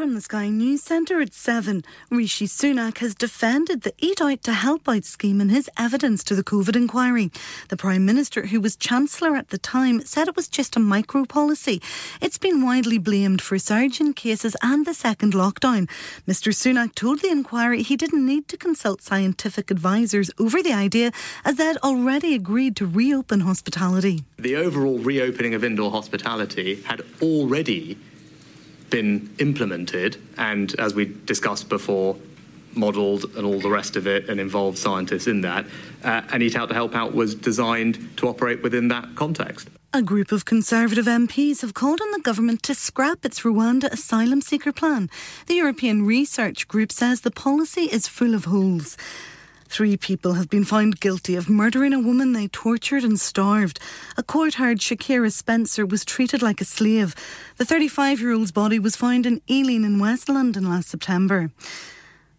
From the Sky News Centre at 7, Rishi Sunak has defended the Eat Out to Help Out scheme in his evidence to the COVID inquiry. The Prime Minister, who was Chancellor at the time, said it was just a micro policy. It's been widely blamed for surge in cases and the second lockdown. Mr Sunak told the inquiry he didn't need to consult scientific advisors over the idea as they had already agreed to reopen hospitality. The overall reopening of indoor hospitality had already been implemented and, as we discussed before, modelled and all the rest of it and involved scientists in that. Uh, and Eat Out to Help Out was designed to operate within that context. A group of Conservative MPs have called on the government to scrap its Rwanda asylum seeker plan. The European Research Group says the policy is full of holes. Three people have been found guilty of murdering a woman they tortured and starved. A court heard Shakira Spencer was treated like a slave. The 35 year old's body was found in Ealing in West London last September.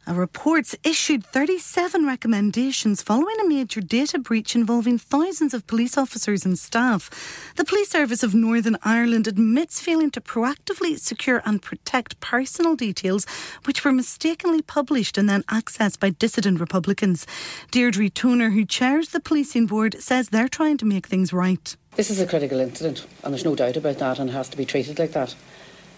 A report's issued 37 recommendations following a major data breach involving thousands of police officers and staff. The Police Service of Northern Ireland admits failing to proactively secure and protect personal details which were mistakenly published and then accessed by dissident Republicans. Deirdre Toner, who chairs the policing board, says they're trying to make things right. This is a critical incident, and there's no doubt about that, and it has to be treated like that.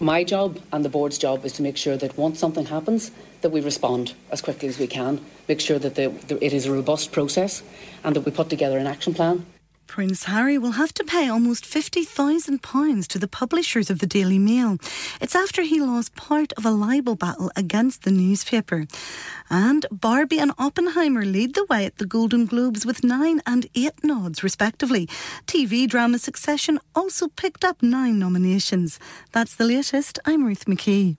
My job and the board's job is to make sure that once something happens, that we respond as quickly as we can, make sure that the, the, it is a robust process, and that we put together an action plan. Prince Harry will have to pay almost £50,000 to the publishers of the Daily Mail. It's after he lost part of a libel battle against the newspaper. And Barbie and Oppenheimer lead the way at the Golden Globes with nine and eight nods, respectively. TV drama Succession also picked up nine nominations. That's the latest. I'm Ruth McKee.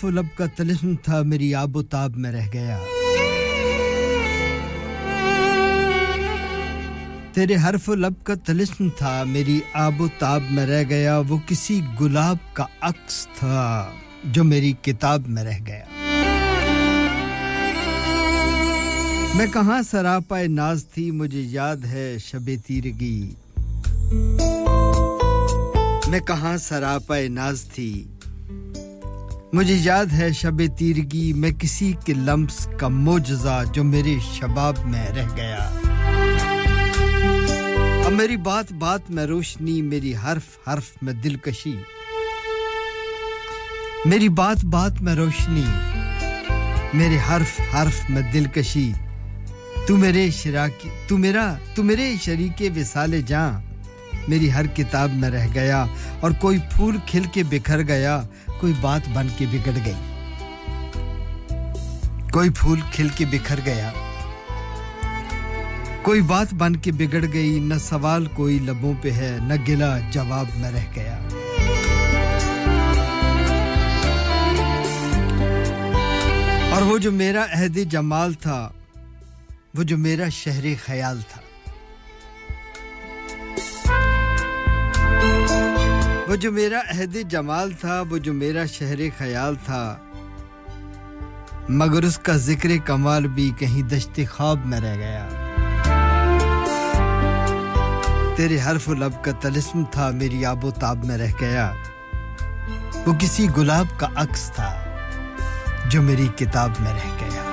تیرے و لب کا تلسم تھا، میری آب و تاب میں رہ گیا۔ تیرے حرف و لب کا تلسم تھا، میری آب و تاب میں رہ گیا۔ وہ کسی گلاب کا عکس تھا جو میری کتاب میں رہ گیا۔ میں کہاں سراپا ناز تھی، مجھے یاد ہے شب تیرگی۔ میں کہاں سراپا ناز تھی؟ مجھے یاد ہے شب تیرگی میں کسی کے لمس کا موجزہ جو میرے شباب میں رہ گیا۔ اب میری بات بات میں روشنی، میری حرف حرف میں دلکشی۔ میری بات بات میں روشنی، میرے حرف حرف میں دلکشی۔ تو میرے شراکی تو میرا، تو میرے شریک وسال جاں۔ میری ہر کتاب میں رہ گیا اور کوئی پھول کھل کے بکھر گیا۔ کوئی بات بن کے بگڑ گئی۔ کوئی پھول کھل کے بکھر گیا۔ کوئی بات بن کے بگڑ گئی، نہ سوال کوئی لبوں پہ ہے، نہ گلا جواب میں رہ گیا۔ اور وہ جو میرا عہد جمال تھا، وہ جو میرا شہر خیال تھا۔ وہ جو میرا عہد جمال تھا، وہ جو میرا شہر خیال تھا۔ مگر اس کا ذکر کمال بھی کہیں دشت خواب میں رہ گیا۔ تیرے حرف و لب کا تلسم تھا، میری آب و تاب میں رہ گیا۔ وہ کسی گلاب کا عکس تھا جو میری کتاب میں رہ گیا۔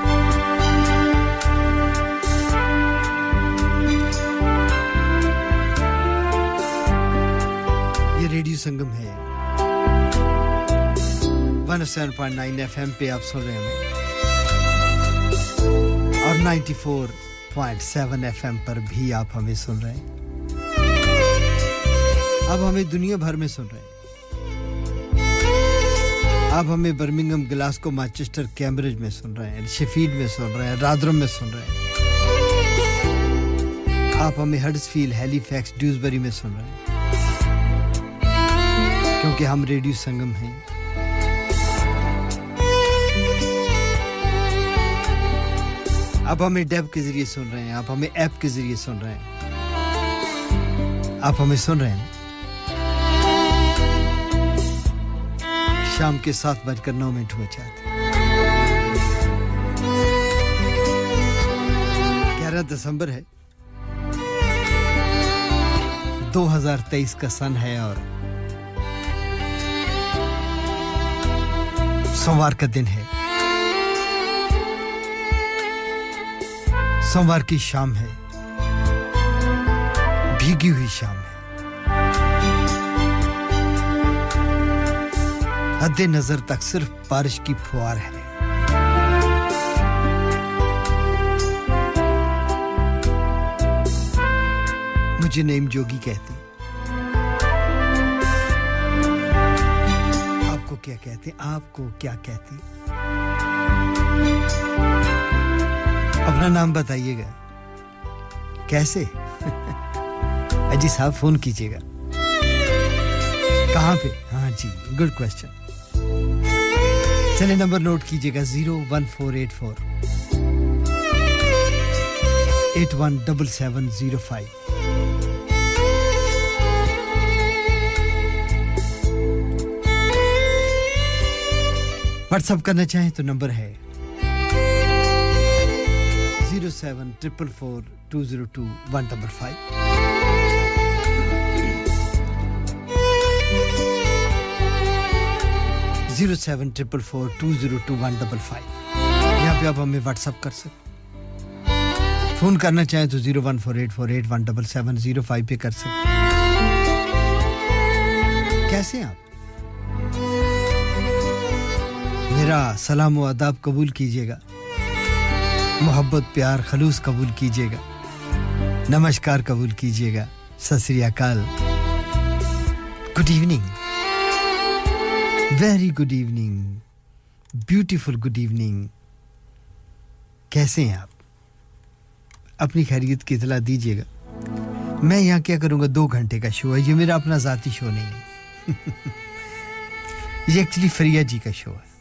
ریڈیو سنگم ہے۔ One seven point nine FM M پہ آپ سن رہے ہیں۔ اور ninety four point seven FM M پر بھی آپ ہمیں سن رہے ہیں۔ اب ہمیں دنیا بھر میں سن رہے ہیں۔ آپ ہمیں برمنگم گلاسکو، مانچسٹر، کیمبرج میں سن رہے ہیں۔ شفیڈ میں سن رہے ہیں رادرم میں سن رہے ہیں۔ آپ ہمیں ہڈس فیل ہیلی فیکس ڈیوزبری میں سن رہے ہیں۔ کیونکہ ہم ریڈیو سنگم ہیں۔ آپ ہمیں ڈیب کے ذریعے سن رہے ہیں، آپ ہمیں ایپ کے ذریعے سن رہے ہیں۔ آپ ہمیں سن رہے ہیں۔ شام کے سات بج کر نو منٹ ہوئے چاہتے گیارہ دسمبر ہے۔ دو ہزار تیئیس کا سن ہے اور سوموار کا دن ہے۔ سوموار کی شام ہے۔ بھیگی ہوئی شام ہے۔ حد نظر تک صرف بارش کی پھوار ہے۔ مجھے نیم جوگی کہتی کیا کہتے آپ کو کیا کہتے اپنا نام بتائیے گا۔ کیسے؟ اجی صاحب فون کیجیے گا۔ کہاں پہ؟ ہاں جی گڈ کوشچن چلے نمبر نوٹ کیجیے گا zero one four eight four eight one double seven zero five WhatsApp کرنا چاہیں تو نمبر ہے zero seven triple four two zero two one double five zero seven triple four two zero two one double five یہاں پہ آپ ہمیں what's up کر سکتے فون کرنا چاہیں تو zero one four eight four eight one double seven zero five پہ کر سکتے کیسے ہیں آپ؟ میرا سلام و اداب قبول کیجیے گا۔ محبت، پیار، خلوص قبول کیجیے گا۔ نمسکار قبول کیجیے گا۔ Sasri Akal. Good evening very good evening beautiful good evening کیسے ہیں آپ؟ اپنی خیریت کی اطلاع دیجیے گا۔ میں یہاں کیا کروں گا؟ دو گھنٹے کا شو ہے۔ یہ میرا اپنا ذاتی شو نہیں ہے۔ یہ ایکچولی فریہ جی کا شو ہے۔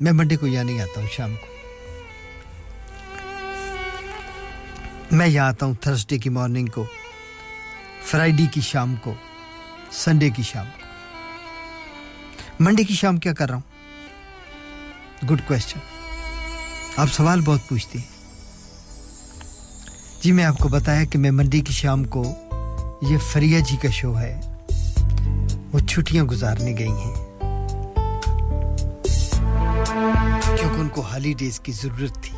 میں منڈے کو یہاں نہیں آتا ہوں، شام کو۔ میں یہاں آتا ہوں تھرسڈے کی مارننگ کو فرائیڈے کی شام کو سنڈے کی شام کو۔ منڈے کی شام کیا کر رہا ہوں؟ گڈ کوشچن آپ سوال بہت پوچھتے ہیں۔ جی میں آپ کو بتایا کہ میں منڈے کی شام کو، یہ فریہ جی کا شو ہے، وہ چھٹیاں گزارنے گئی ہیں۔ کو ہالیڈیز کی ضرورت تھی۔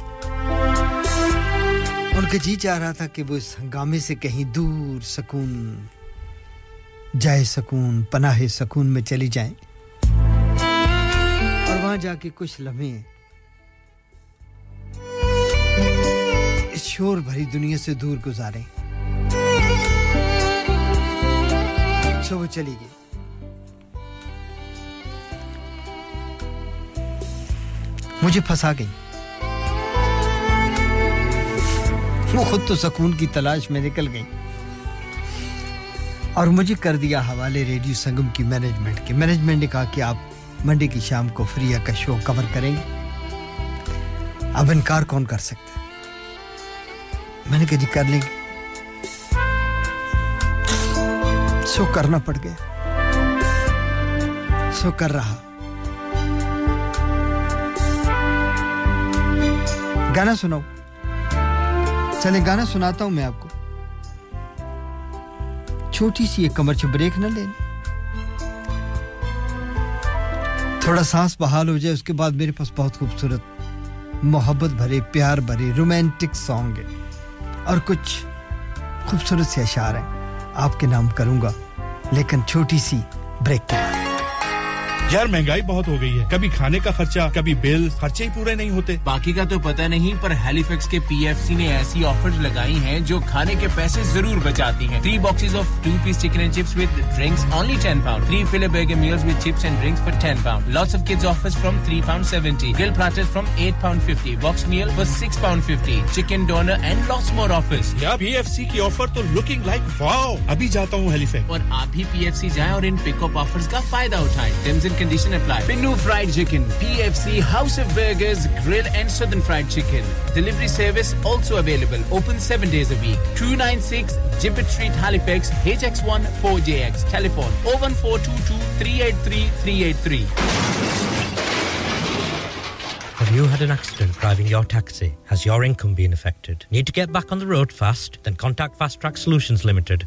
ان کا جی چاہ رہا تھا کہ وہ اس ہنگامے سے کہیں دور سکون، جائے سکون، پناہ سکون میں چلی جائیں۔ اور وہاں جا کے کچھ لمحے اس شور بھری دنیا سے دور گزاریں سو وہ چلی گئی۔ مجھے پھنسا گئی۔ وہ خود تو سکون کی تلاش میں نکل گئی۔ اور مجھے کر دیا حوالے ریڈیو سنگم کی مینجمنٹ کے۔ مینجمنٹ نے کہا کہ آپ منڈے کی شام کو فری کا شو کور کریں گے۔ اب انکار کون کر سکتا ہے؟ میں نے کہا جی کر لیں گے۔ سو کرنا پڑ گیا۔ سو کر رہا۔ گانا سناؤ۔ چلے گانا سناتا ہوں میں آپ کو۔ چھوٹی سی ایک کمر کمرشل بریک نہ لینا تھوڑا سانس بحال ہو جائے، اس کے بعد میرے پاس بہت خوبصورت محبت بھرے، پیار بھرے، رومانٹک سانگ ہے اور کچھ خوبصورت سے اشعار ہیں۔ آپ کے نام کروں گا، لیکن چھوٹی سی بریک کے بعد۔ یار مہنگائی بہت ہو گئی ہے۔ کبھی کھانے کا خرچہ کبھی بل خرچے ہی پورے نہیں ہوتے۔ باقی کا تو پتہ نہیں پر ہیلی فیکس کے پی ایف سی نے ایسی آفر لگائی ہیں جو کھانے کے پیسے ضرور بچاتی ہیں۔ Three boxes of two piece chicken and chips with drinks only ten pound three fillet burger meals with chips and drinks for ten pound lots of kids offers from three pound seventy grill platters from eight pound fifty box meal for six pound fifty chicken doner and lots more offers یا P F C کی offer تو looking like wow ابھی جاتا ہوں ہیلی fax اور آپ بھی P F C جائیں اور ان پک اپ آفرز کا فائدہ اٹھائیں۔ condition apply. Binu Fried Chicken, PFC, House of Burgers, Grill and Southern Fried Chicken. Delivery service also available. Open 7 days a week. 296 Gibbet Street, Halifax, HX1 4JX. Telephone 01422 383 383. Have you had an accident driving your taxi? Has your income been affected? Need to get back on the road fast? Then contact Fast Track Solutions Limited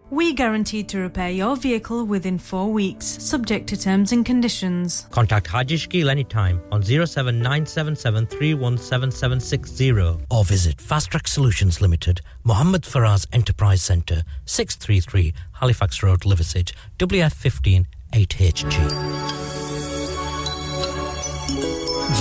We guarantee to repair your vehicle within four weeks, subject to terms and conditions. Contact Hajishkil anytime on 07977317760 or visit Fast Track Solutions Limited, Muhammad Faraz Enterprise Centre, 633 Halifax Road, Liversedge, WF15 8HG.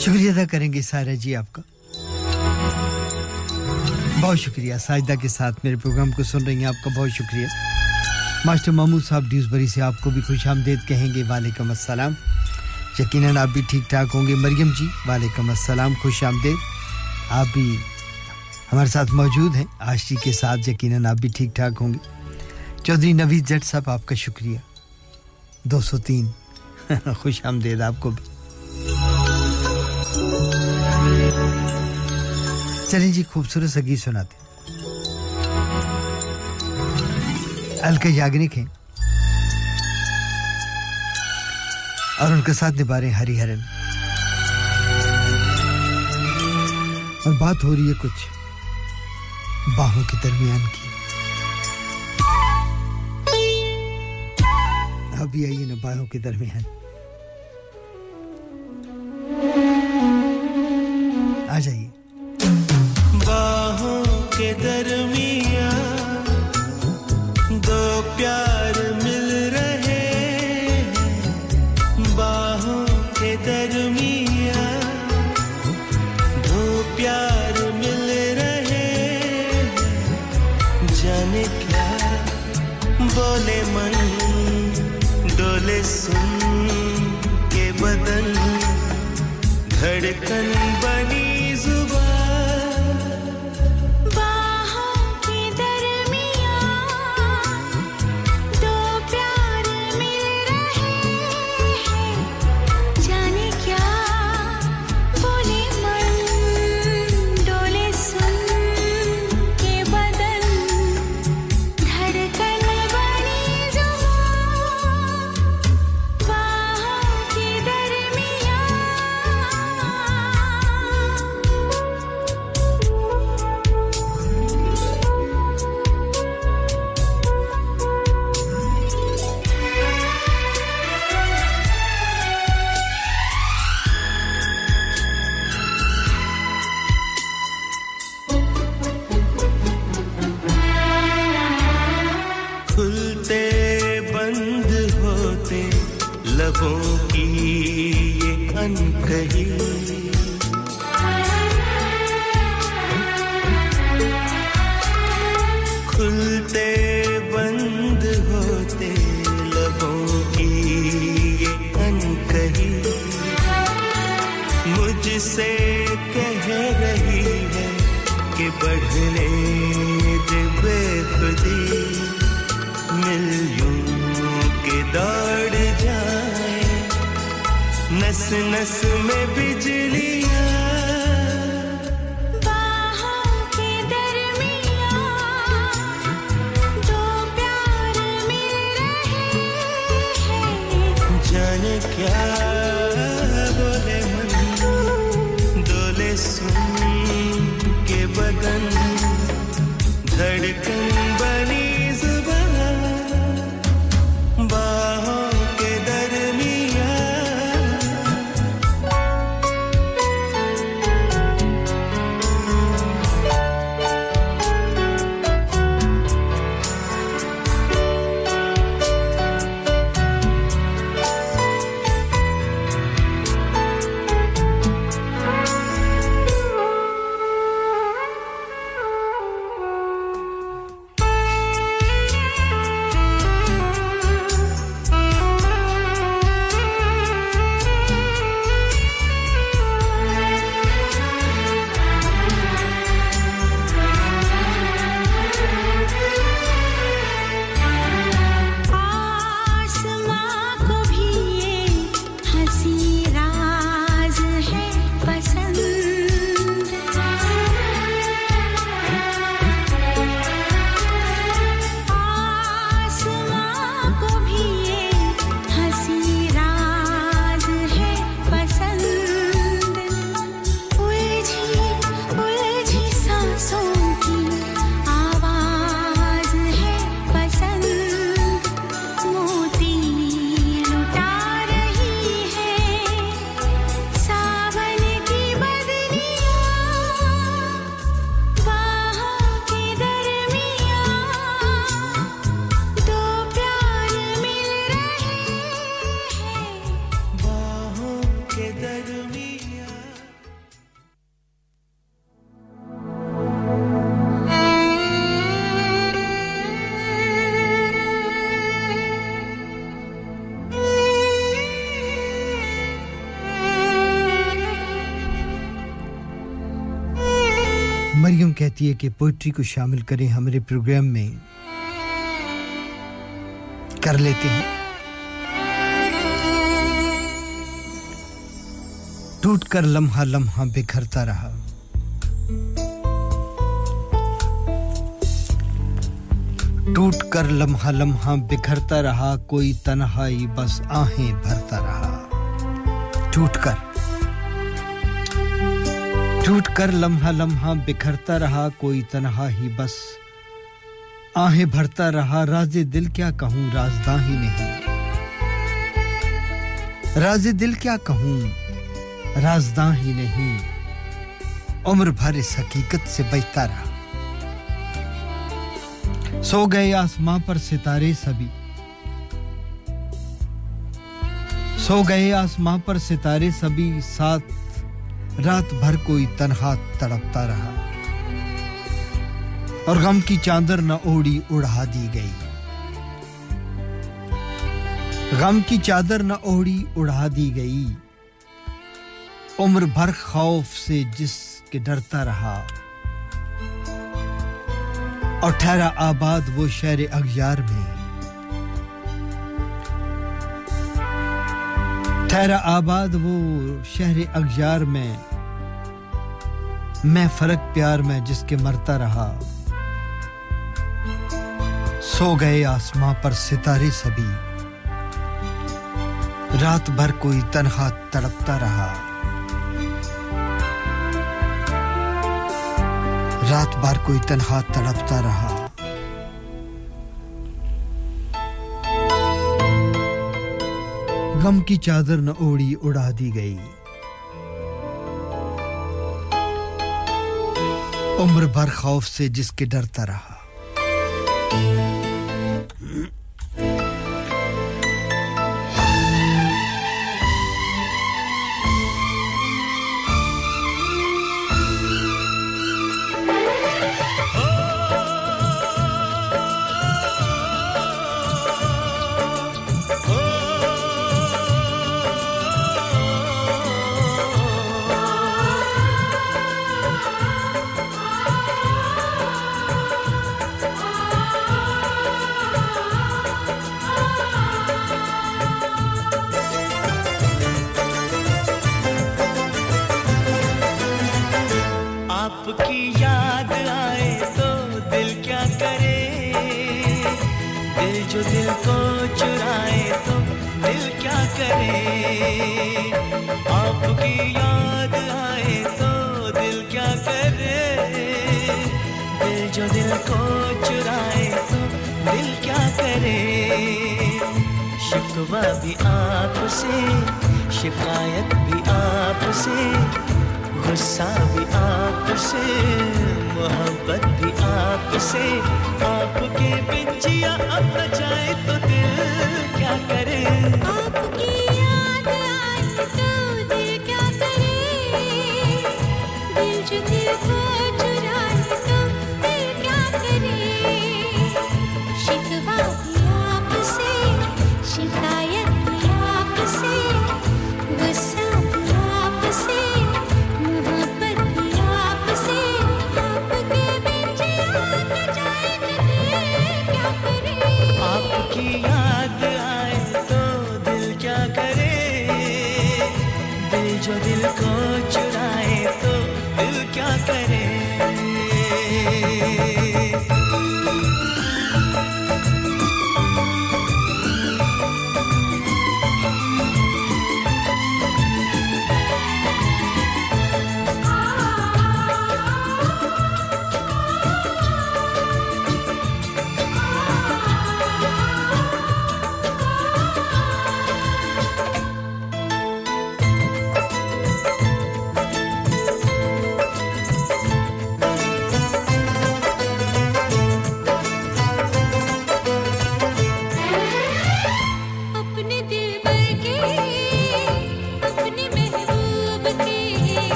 شکریہ ادا کریں گے سائرہ جی آپ کا۔ بہت شکریہ۔ ساجدہ کے ساتھ میرے پروگرام کو سن رہی ہیں آپ کا بہت شکریہ۔ ماسٹر محمود صاحب ڈیوزبری سے آپ کو بھی خوش آمدید کہیں گے۔ وعلیکم السلام۔ یقیناً آپ بھی ٹھیک ٹھاک ہوں گے۔ مریم جی وعلیکم السلام۔ خوش آمدید۔ آپ بھی ہمارے ساتھ موجود ہیں۔ آشتی کے ساتھ یقیناً آپ بھی ٹھیک ٹھاک ہوں گے۔ چودھری نوید جٹ صاحب، آپ کا شکریہ۔ دو سو تین۔ خوش آمدید آپ کو بھی۔ چلیں جی خوبصورت سا سناتے الکا یاگنک ہیں اور ان کے ساتھ نبھا رہے ہیں ہری ہرن اور بات ہو رہی ہے کچھ باہوں کے درمیان کی ابھی آئیے نا باہوں کے درمیان آ جائیے۔ باہوں کے درمیان سے کہہ رہی ہے کہ بڑھنے دے بے خودی ملیوں کے دوڑ جائے نس نس میں بھی پوئٹری کو شامل کریں ہمارے پروگرام میں کر لیتے ہیں۔ ٹوٹ کر لمحہ لمحہ بکھرتا رہا۔ ٹوٹ کر لمحہ لمحہ بکھرتا رہا، کوئی تنہائی بس آہیں بھرتا رہا۔ ٹوٹ کر۔ ٹوٹ کر لمحہ لمحہ بکھرتا رہا، کوئی تنہا ہی بس۔ آہیں بھرتا رہا، راز دل کیا کہوں؟ رازداں ہی نہیں۔ راز دل کیا کہوں؟ رازداں ہی نہیں۔ عمر بھر اس حقیقت سے بچتا رہا۔ سو گئے آسمان پر ستارے سبھی۔ سو گئے آسماں پر ستارے سبھی ساتھ رات بھر کوئی تنہا تڑپتا رہا۔ اور غم کی چادر نہ اوڑی اڑا دی گئی۔ غم کی چادر نہ اوڑی اڑا دی گئی۔ عمر بھر خوف سے جس کے ڈرتا رہا۔ اور ٹھہرا آباد وہ شہر اغیار میں۔ ٹھہرا آباد وہ شہر اغیار میں۔ میں فرق پیار میں جس کے مرتا رہا۔ سو گئے آسماں پر ستارے سبھی۔ رات بھر کوئی تنہا تڑپتا رہا۔ رات بھر کوئی تنہا تڑپتا رہا۔ غم کی چادر نہ اوڑی اڑا دی گئی۔ عمر بھر خوف سے جس کے ڈرتا رہا۔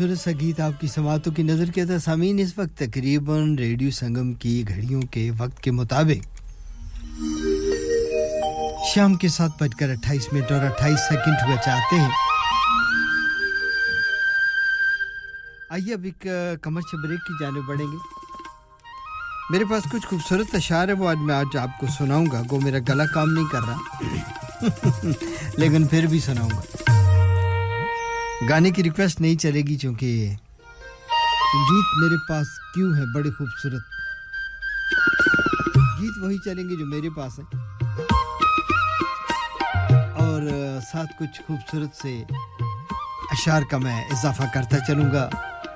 خوبصورت سا گیت آپ کی سماعتوں کی نظر کے تھا۔ سامعین، اس وقت تقریباً ریڈیو سنگم کی گھڑیوں کے وقت کے مطابق شام کے ساتھ بج کر اٹھائیس منٹ اور اٹھائیس سیکنڈ ہوئے چاہتے ہیں۔ آئیے اب ایک کمرشل بریک کی جانب بڑھیں گے۔ میرے پاس کچھ خوبصورت اشعار ہے وہ آج میں آج آپ کو سناؤں گا۔ گو، میرا گلا کام نہیں کر رہا۔ لیکن پھر بھی سناؤں گا۔ گانے کی ریکویسٹ نہیں چلے گی چونکہ گیت میرے پاس کیوں ہے بڑے خوبصورت؟ گیت وہی چلیں گے جو میرے پاس ہیں۔ اور ساتھ کچھ خوبصورت سے اشعار کا میں اضافہ کرتا چلوں گا۔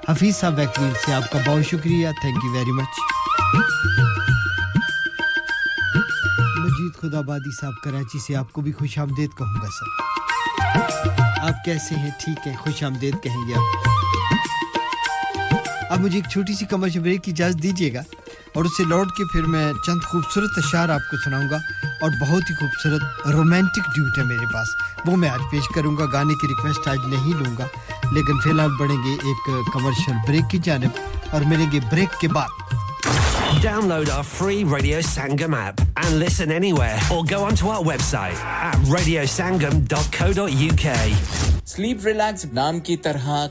حفیظ صاحب ویکیل سے آپ کا بہت شکریہ۔ Thank you very much Majeed Khuda Abadi صاحب کراچی سے آپ کو بھی خوش آمدید کہوں گا سر۔ آپ کیسے ہیں؟ ٹھیک ہیں، خوش آمدید کہیں گے آپ۔ اب مجھے ایک چھوٹی سی کمرش بریک کی اجازت دیجیے گا اور اسے لوٹ کے پھر میں چند خوبصورت اشعار آپ کو سناؤں گا اور بہت ہی خوبصورت رومانٹک ڈیوٹ ہے میرے پاس۔ وہ میں آج پیش کروں گا، گانے کی ریکویسٹ آج نہیں لوں گا، لیکن فی الحال بڑھیں گے ایک کمرشل بریک کی جانب اور ملیں گے بریک کے بعد۔ Download our free Radio Sangam app and listen anywhere or go onto our website at radiosangam.co.uk. Sleep relax naam ki tarha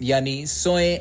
yani soye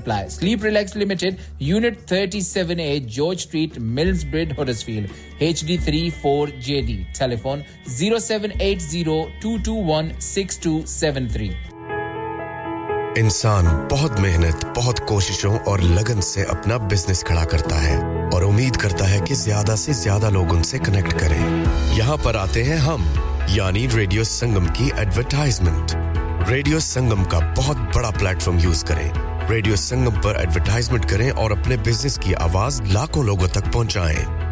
Kitchen Sleep Relax Limited, Unit 37A, George Street, Millsbridge, Huddersfield, HD34JD. Telephone 0780-221-6273. انسان بہت محنت بہت کوششوں اور لگن سے اپنا business کھڑا کرتا ہے اور امید کرتا ہے کہ زیادہ سے زیادہ لوگ ان سے کنیکٹ کریں۔ یہاں پر آتے ہیں ہم یعنی ریڈیو سنگم کی ایڈورٹائزمنٹ ریڈیو سنگم کا بہت بڑا پلیٹ فارم یوز کریں۔ ریڈیو سنگم پر ایڈورٹائزمنٹ کریں اور اپنے بزنس کی آواز لاکھوں لوگوں تک پہنچائیں۔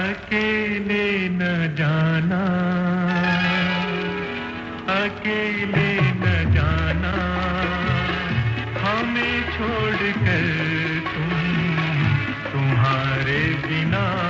اکیلے نہ جانا۔ اکیلے نہ جانا۔ ہمیں چھوڑ کر تم تمہارے بنا۔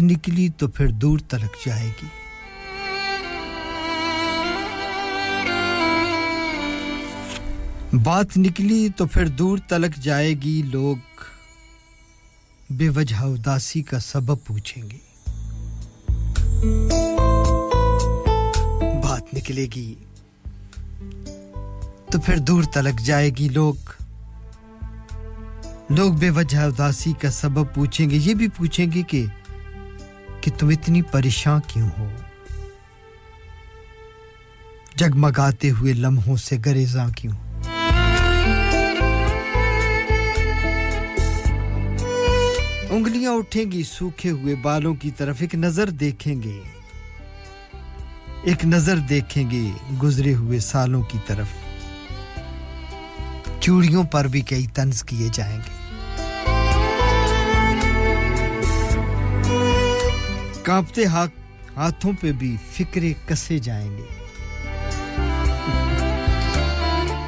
نکلی تو پھر دور تلک جائے گی۔ بات نکلی تو پھر دور تلک جائے گی، لوگ بے وجہ اداسی کا سبب پوچھیں گے۔ بات نکلے گی تو پھر دور تلک جائے گی، لوگ لوگ بے وجہ اداسی کا سبب پوچھیں گے۔ یہ بھی پوچھیں گے کہ کہ تم اتنی پریشان کیوں ہو؟ جگمگاتے ہوئے لمحوں سے گریزاں کیوں؟ انگلیاں اٹھیں گی، سوکھے ہوئے بالوں کی طرف ایک نظر دیکھیں گے۔ ایک نظر دیکھیں گے گزرے ہوئے سالوں کی طرف۔ چوڑیوں پر بھی کئی طنز کیے جائیں گے۔ کانپتے ہاتھوں پہ بھی فکرے کسے جائیں گے۔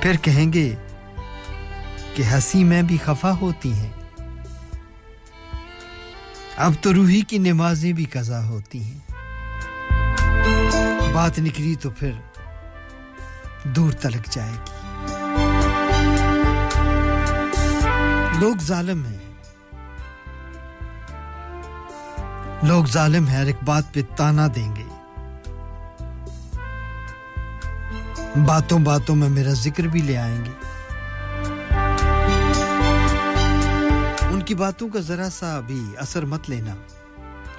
پھر کہیں گے کہ ہنسی میں بھی خفا ہوتی ہیں۔ اب تو روحی کی نمازیں بھی قضا ہوتی ہیں۔ بات نکلی تو پھر دور تلک جائے گی۔ لوگ ظالم ہیں۔ لوگ ظالم ہے ایک بات پہ تانا دیں گے۔ باتوں باتوں میں میرا ذکر بھی لے آئیں گے۔ ان کی باتوں کا ذرا سا بھی اثر مت لینا۔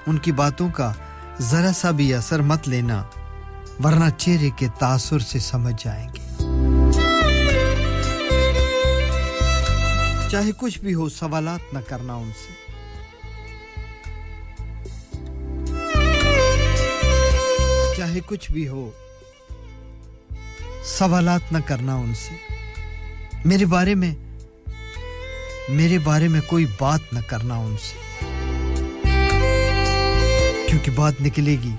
ان کی باتوں کا ذرا سا بھی اثر مت لینا۔ ورنہ چہرے کے تاثر سے سمجھ جائیں گے۔ چاہے کچھ بھی ہو، سوالات نہ کرنا ان سے۔ چاہے کچھ بھی ہو، سوالات نہ کرنا ان سے۔ میرے بارے میں، میرے بارے میں کوئی بات نہ کرنا ان سے۔ کیونکہ بات نکلے گی،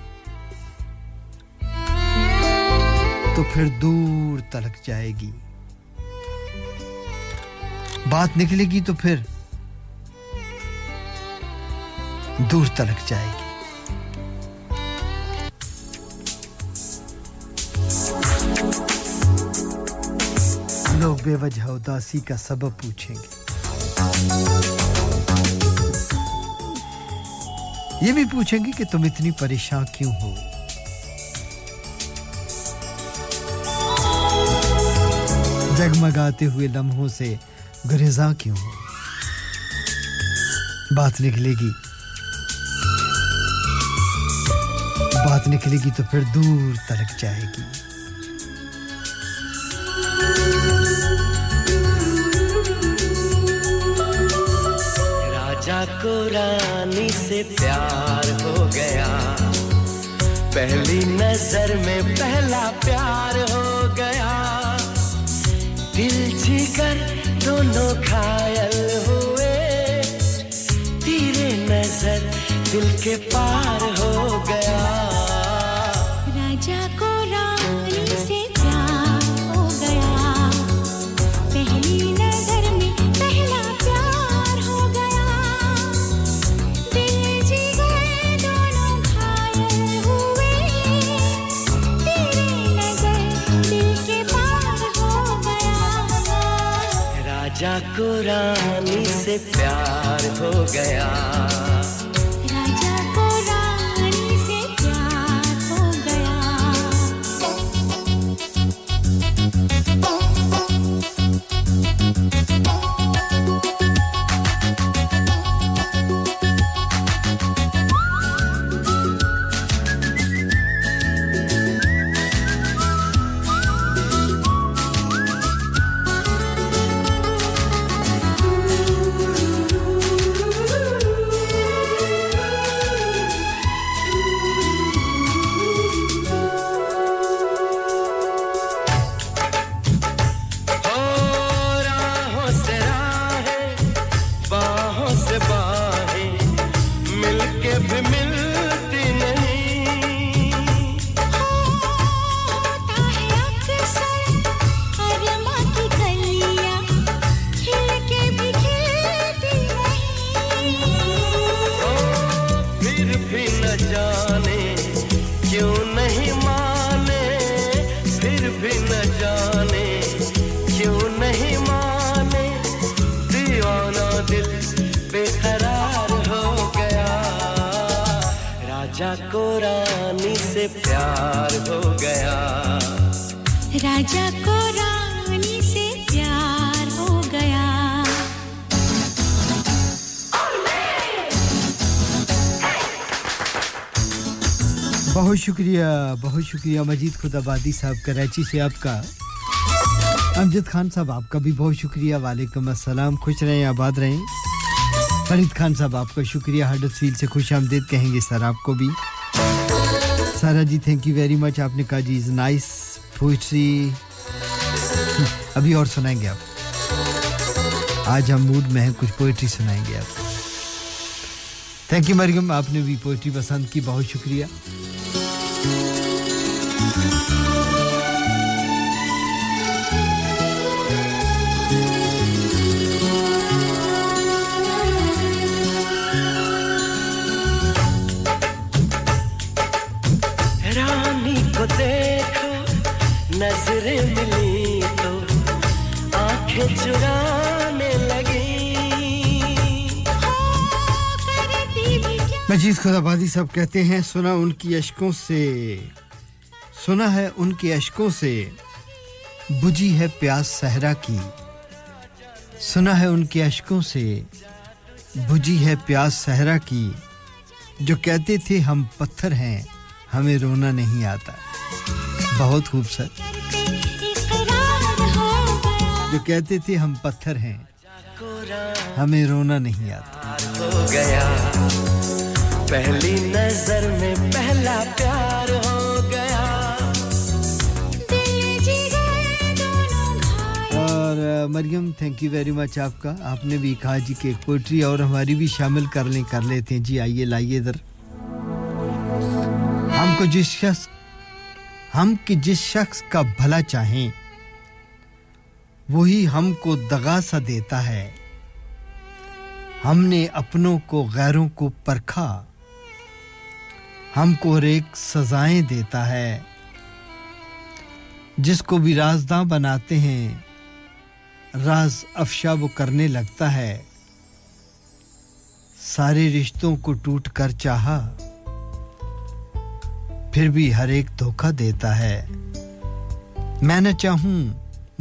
تو پھر دور تلک جائے گی۔ بات نکلے گی تو پھر دور تلک جائے گی۔ لوگ بے وجہ اداسی کا سبب پوچھیں گے۔ یہ بھی پوچھیں گے کہ تم اتنی پریشان کیوں ہو؟ جگمگاتے ہوئے لمحوں سے گریزاں کیوں ہو؟ بات نکلے گی۔ بات نکلے گی تو پھر دور تلک جائے گی۔ کو رانی سے پیار ہو گیا پہلی نظر میں پہلا پیار ہو گیا دل جی کر دونوں کھائل ہوئے تیرے نظر دل کے پار قرآن سے پیار ہو گیا۔ شکریہ، بہت شکریہ مجید خود آبادی صاحب، کراچی سے آپ کا۔ امجد خان صاحب، آپ کا بھی بہت شکریہ۔ وعلیکم السلام، خوش رہیں، آباد رہیں۔ فرید خان صاحب، آپ کا شکریہ۔ ہرڈت فیل سے خوش آمدید کہیں گے سر آپ کو بھی۔ Sara ji thank you very much آپ نے کہا جی از نائس پوئٹری ابھی اور سنائیں گے آپ۔ آج ہم موڈ میں ہیں، کچھ پوئٹری سنائیں گے آپ۔ تھینک یو مریم، آپ نے بھی پوئٹری پسند کی، بہت شکریہ۔ مجید خدا بادی صاحب کہتے ہیں، سنا ان کی اشکوں سے۔ سنا ہے ان کے اشکوں سے۔ بجھی ہے پیاس صحرا کی۔ سنا ہے ان کے اشکوں سے۔ بجھی ہے پیاس صحرا کی۔ جو کہتے تھے ہم پتھر ہیں، ہمیں رونا نہیں آتا۔ بہت خوبصورت۔ جو کہتے تھے ہم پتھر ہیں، ہمیں رونا نہیں آتا۔ پہلی نظر میں پہلا پیار ہو گیا۔ Maryam thank you very much آپ کا۔ آپ نے بھی کہا جی کہ پوئٹری اور ہماری بھی شامل کر لیں، کر لیتے ہیں۔ جی آئیے، لائیے ادھر۔ ہم کو جس شخص، ہم کی جس شخص کا بھلا چاہیں، وہی ہم کو دغا سا دیتا ہے۔ ہم نے اپنوں کو، غیروں کو پرکھا۔ ہم کو ریک سزائیں دیتا ہے۔ جس کو بھی رازداں بناتے ہیں، راز افشا وہ کرنے لگتا ہے۔ سارے رشتوں کو ٹوٹ کر چاہا، پھر بھی ہر ایک دھوکہ دیتا ہے۔ میں نہ چاہوں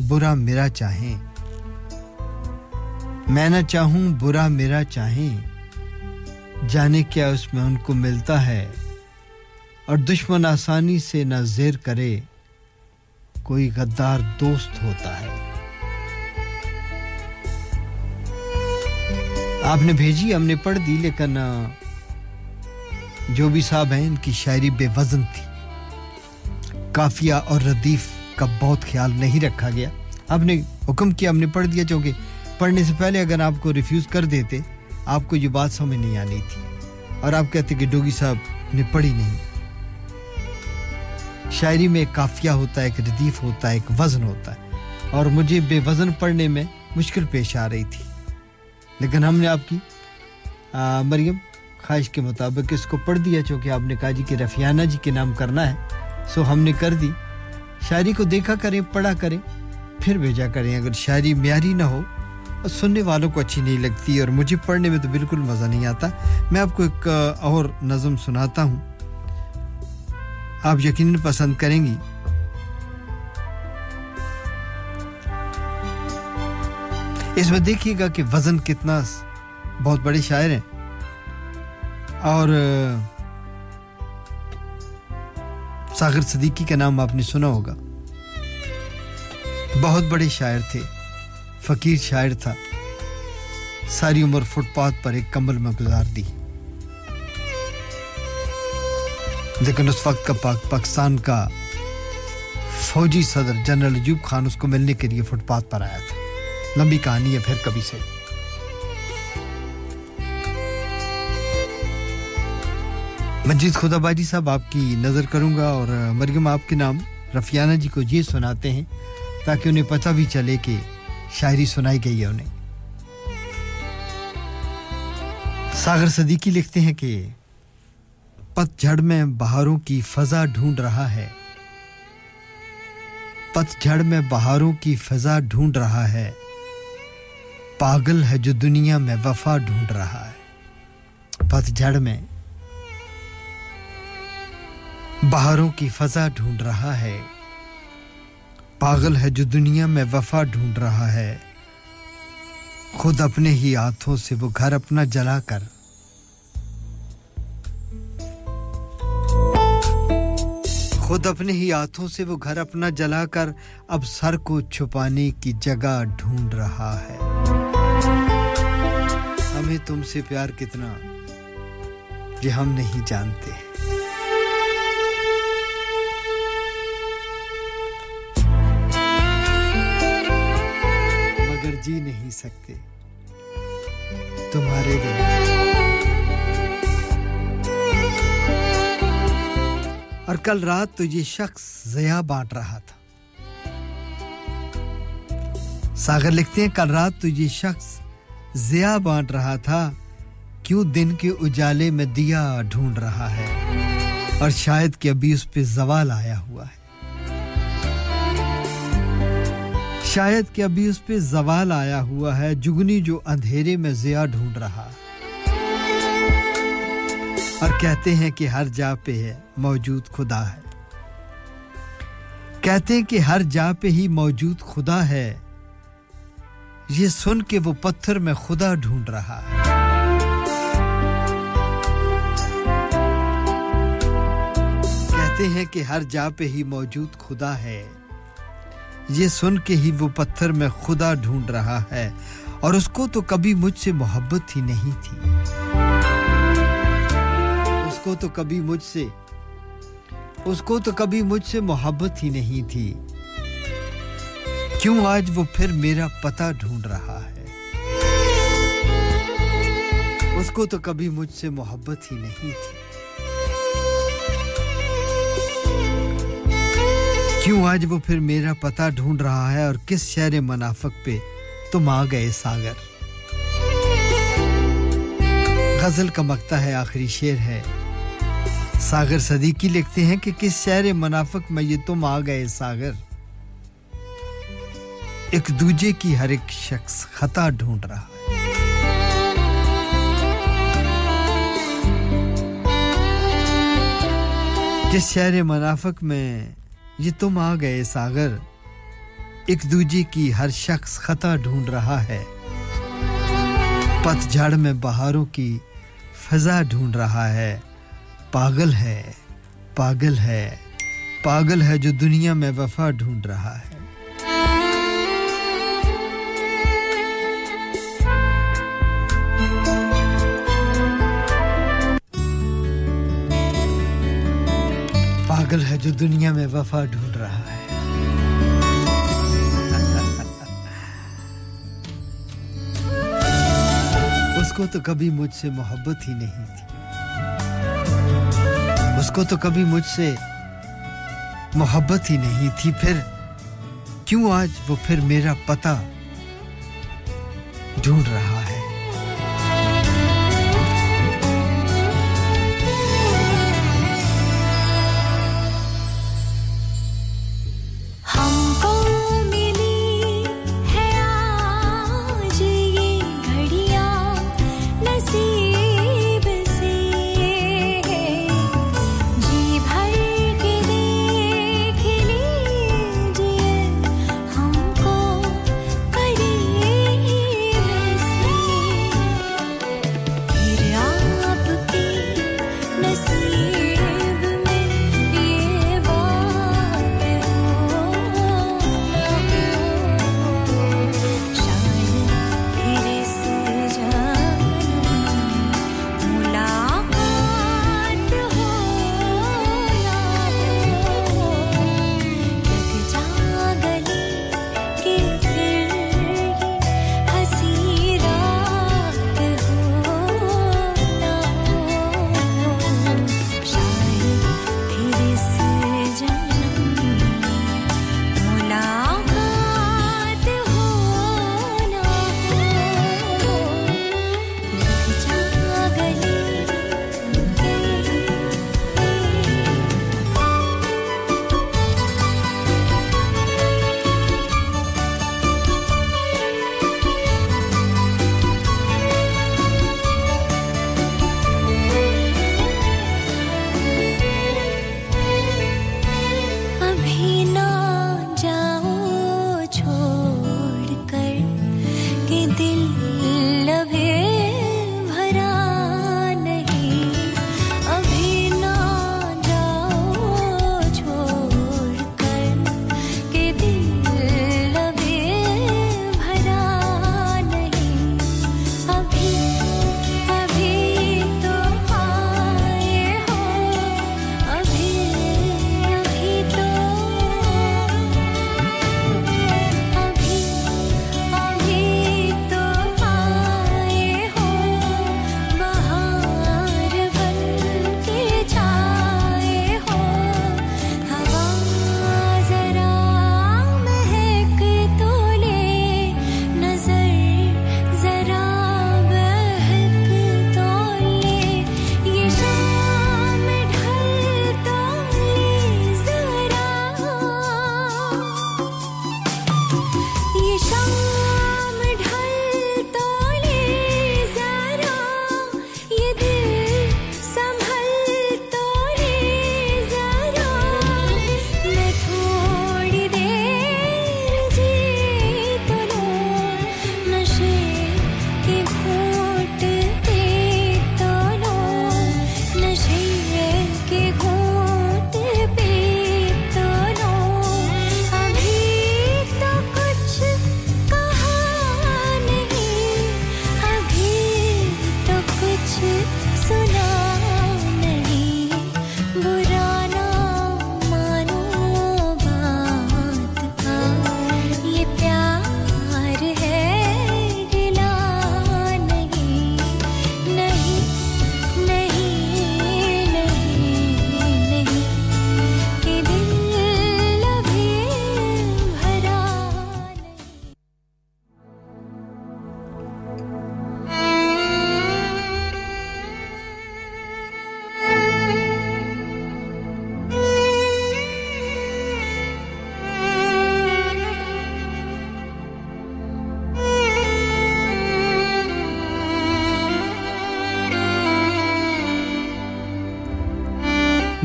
برا میرا چاہیں۔ میں نہ چاہوں برا میرا چاہیں۔ جانے کیا اس میں ان کو ملتا ہے۔ اور دشمن آسانی سے نہ زیر کرے، کوئی غدار دوست ہوتا ہے۔ آپ نے بھیجی، ہم نے پڑھ دی، لیکن جو بھی صاحب ہیں، ان کی شاعری بے وزن تھی۔ کافیہ اور ردیف کا بہت خیال نہیں رکھا گیا۔ آپ نے حکم کیا، ہم نے پڑھ دیا، چونکہ پڑھنے سے پہلے اگر آپ کو ریفیوز کر دیتے، آپ کو یہ بات سمجھ نہیں آنی تھی۔ اور آپ کہتے کہ ڈوگی صاحب نے پڑھی نہیں۔ شاعری میں ایک قافیہ ہوتا ہے ایک ردیف ہوتا ہے ایک وزن ہوتا ہے۔ اور مجھے بے وزن پڑھنے میں مشکل پیش آ رہی تھی۔ لیکن ہم نے آپ کی آ, مریم خواہش کے مطابق اس کو پڑھ دیا چونکہ آپ نے کہا جی کہ رفیانہ جی کے نام کرنا ہے۔ سو ہم نے کر دی۔ شاعری کو دیکھا کریں پڑھا کریں پھر بھیجا کریں۔ اگر شاعری معیاری نہ ہو اور سننے والوں کو اچھی نہیں لگتی اور مجھے پڑھنے میں تو بالکل مزہ نہیں آتا میں آپ کو ایک اور نظم سناتا ہوں۔ آپ یقیناً پسند کریں گی۔ اس میں دیکھیے گا کہ وزن کتنا بہت بڑے شاعر ہیں۔ اور ساغر صدیقی کا نام آپ نے سنا ہوگا۔ بہت بڑے شاعر تھے۔ فقیر شاعر تھا۔ ساری عمر فٹ پاتھ پر ایک کمبل میں گزار دی۔ لیکن اس وقت کا پاک پاکستان کا فوجی صدر جنرل ایوب خان اس کو ملنے کے لیے فٹ پاتھ پر آیا تھا۔ لمبی کہانی ہے پھر کبھی سے۔ مجید خدا باجی صاحب، آپ کی نظر کروں گا اور مریم، آپ کے نام رفیانہ جی کو یہ سناتے ہیں تاکہ انہیں پتہ بھی چلے کہ شاعری سنائی گئی ہے انہیں۔ ساغر صدیقی لکھتے ہیں کہ پت جھڑ میں بہاروں کی فضا ڈھونڈ رہا ہے۔ پت جھڑ میں بہاروں کی فضا ڈھونڈ رہا ہے۔ پاگل ہے جو دنیا میں وفا ڈھونڈ رہا ہے۔ پت جھڑ میں بہاروں کی فضا ڈھونڈ رہا ہے۔ پاگل ہے جو دنیا میں وفا ڈھونڈ رہا ہے۔ خود اپنے ہی ہاتھوں سے وہ گھر اپنا جلا کر خود اپنے ہی ہاتھوں سے وہ گھر اپنا جلا کر اب سر کو چھپانے کی جگہ ڈھونڈ رہا ہے۔ ہمیں تم سے پیار کتنا یہ ہم نہیں جانتے۔ مگر جی نہیں سکتے۔ تمہارے بنا اور کل رات تو یہ شخص ضیا بانٹ رہا تھا۔ ساگر لکھتے ہیں، کل رات تو یہ شخص ضیا بانٹ رہا تھا، کیوں دن کے اجالے میں دیا ڈھونڈ رہا ہے؟ اور شاید کہ ابھی اس پہ زوال آیا ہوا ہے۔ شاید کہ ابھی اس پہ زوال آیا ہوا ہے، جگنی جو اندھیرے میں ضیا ڈھونڈ رہا۔ ہے اور کہتے ہیں کہ ہر جا پہ ہے، موجود خدا ہے۔ کہتے ہیں کہ ہر جا پہ ہی موجود خدا ہے۔ یہ سن کے وہ پتھر میں خدا ڈھونڈ رہا ہے۔ کہتے ہیں کہ ہر جا پہ ہی موجود خدا ہے۔ یہ سن کے ہی وہ پتھر میں خدا ڈھونڈ رہا ہے۔ اور اس کو تو کبھی مجھ سے محبت ہی نہیں تھی۔ کو تو کبھی مجھ سے، اس کو تو کبھی مجھ سے محبت ہی نہیں تھی۔ کیوں آج وہ پھر میرا پتہ ڈھونڈ رہا ہے؟ اس کو تو کبھی مجھ سے محبت ہی نہیں تھی۔ کیوں آج وہ پھر میرا پتہ ڈھونڈ رہا ہے اور کس شہر منافق پہ تم آ گئے ساگر؟ غزل کا مکتا ہے، آخری شعر ہے۔ ساگر صدیقی لکھتے ہیں کہ کس شہر منافق میں یہ تم آ گئے ساگر ایک دوجے کی ہر ایک شخص خطا ڈھونڈ رہا ہے۔ جس شہر منافق میں یہ تم آ گئے ساگر ایک دوجے کی ہر شخص خطا ڈھونڈ رہا ہے۔ پت جھڑ میں بہاروں کی فضا ڈھونڈ رہا ہے۔ پاگل ہے پاگل ہے پاگل ہے جو دنیا میں وفا ڈھونڈ رہا ہے۔ پاگل ہے جو دنیا میں وفا ڈھونڈ رہا ہے۔ اس کو تو کبھی مجھ سے محبت ہی نہیں تھی۔ اس کو تو کبھی مجھ سے محبت ہی نہیں تھی، پھر کیوں آج وہ پھر میرا پتہ ڈھونڈ رہا ہے؟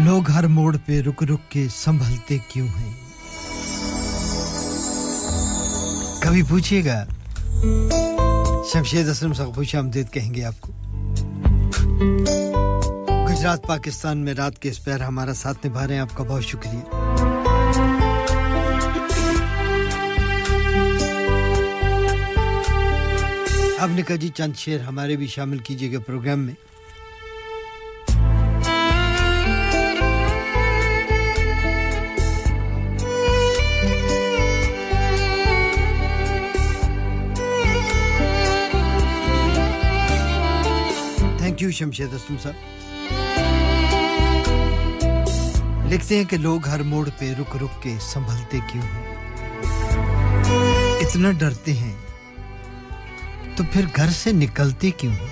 لوگ ہر موڑ پہ رک رک کے سنبھلتے کیوں ہیں؟ کبھی پوچھیے گا؟ شمشید اسلم سقبو شامدید کہیں گے آپ کو؟ گجرات، پاکستان میں رات کے اس پیر ہمارا ساتھ نبھا رہے ہیں، آپ کا بہت شکریہ۔ اب نکا جی چند شعر ہمارے بھی شامل کیجیے گا پروگرام میں۔ شمشید اسلم صاحب لکھتے ہیں کہ لوگ ہر موڑ پہ رک رک کے سنبھلتے کیوں ہیں؟ اتنا ڈرتے ہیں۔ تو پھر گھر سے نکلتے کیوں ہیں؟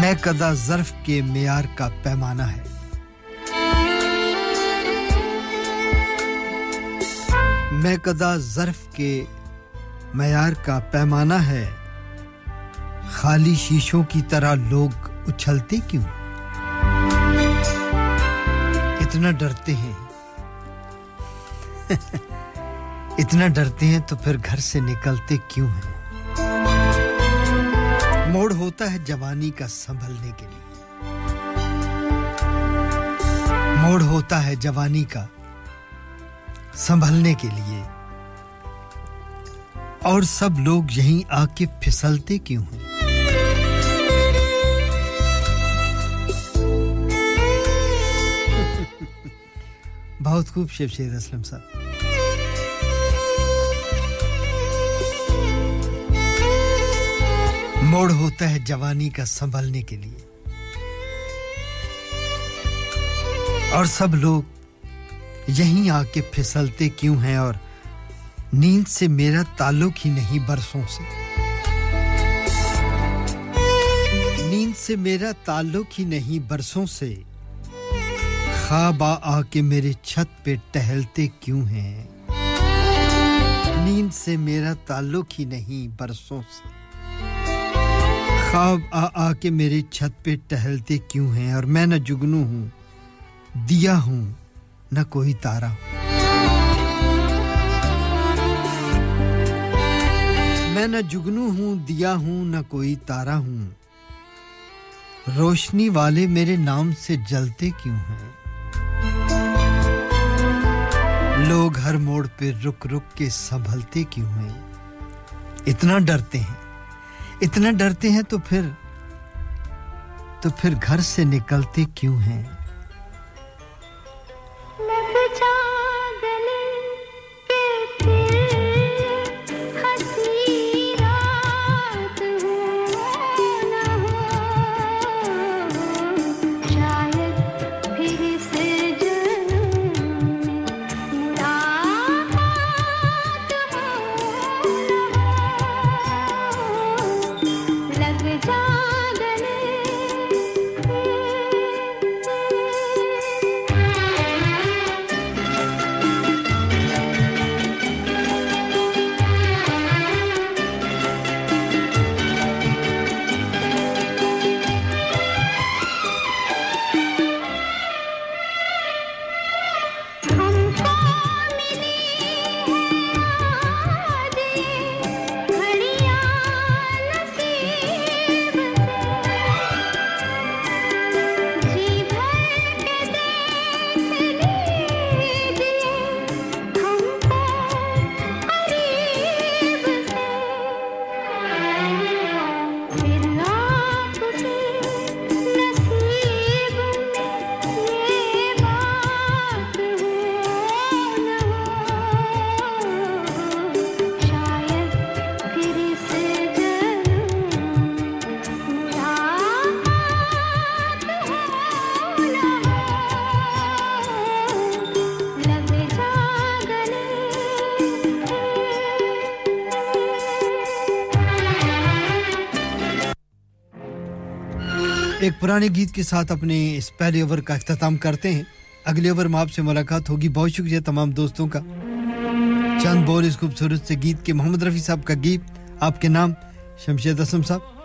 میں کدا ظرف کے معیار کا پیمانہ ہے۔ میں کدا ظرف کے معیار کا پیمانہ ہے۔ خالی شیشوں کی طرح لوگ اچھلتے کیوں؟ اتنا ڈرتے ہیں۔ اتنا ڈرتے ہیں تو پھر گھر سے نکلتے کیوں ہیں؟ موڑ ہوتا ہے جوانی کا سنبھلنے کے لیے۔ موڑ ہوتا ہے جوانی کا سنبھلنے کے لیے۔ اور سب لوگ یہیں آ کے پھسلتے کیوں ہیں؟ بہت خوب شیب شیر اسلم صاحب۔ موڑ ہوتا ہے جوانی کا سنبھلنے کے لیے۔ اور سب لوگ یہیں آ کے پھسلتے کیوں ہیں اور نیند سے میرا تعلق ہی نہیں برسوں سے۔ نیند سے میرا تعلق ہی نہیں برسوں سے۔ خواب آ کے میرے چھت پہ ٹہلتے کیوں ہیں؟ نیند سے میرا تعلق ہی نہیں برسوں سے۔ خواب آ آ کے میرے چھت پہ ٹہلتے کیوں ہیں؟ اور میں نہ جگنو ہوں، دیا ہوں، نہ کوئی تارا ہوں میں نہ جگنو ہوں، دیا ہوں، نہ کوئی تارا ہوں۔ روشنی والے میرے نام سے جلتے کیوں ہیں؟ لوگ ہر موڑ پہ رک رک کے سنبھلتے کیوں ہیں؟ اتنا ڈرتے ہیں۔ اتنا ڈرتے ہیں تو پھر تو پھر گھر سے نکلتے کیوں ہیں؟ پرانے گیت کے ساتھ اپنے اس پہلے اوور کا اختتام کرتے ہیں۔ اگلے اوور میں آپ سے ملاقات ہوگی۔ بہت شکریہ تمام دوستوں کا۔ چاند بول اس خوبصورت سے گیت کے محمد رفیع صاحب کا گیت، آپ کے نام شمشید اسم صاحب۔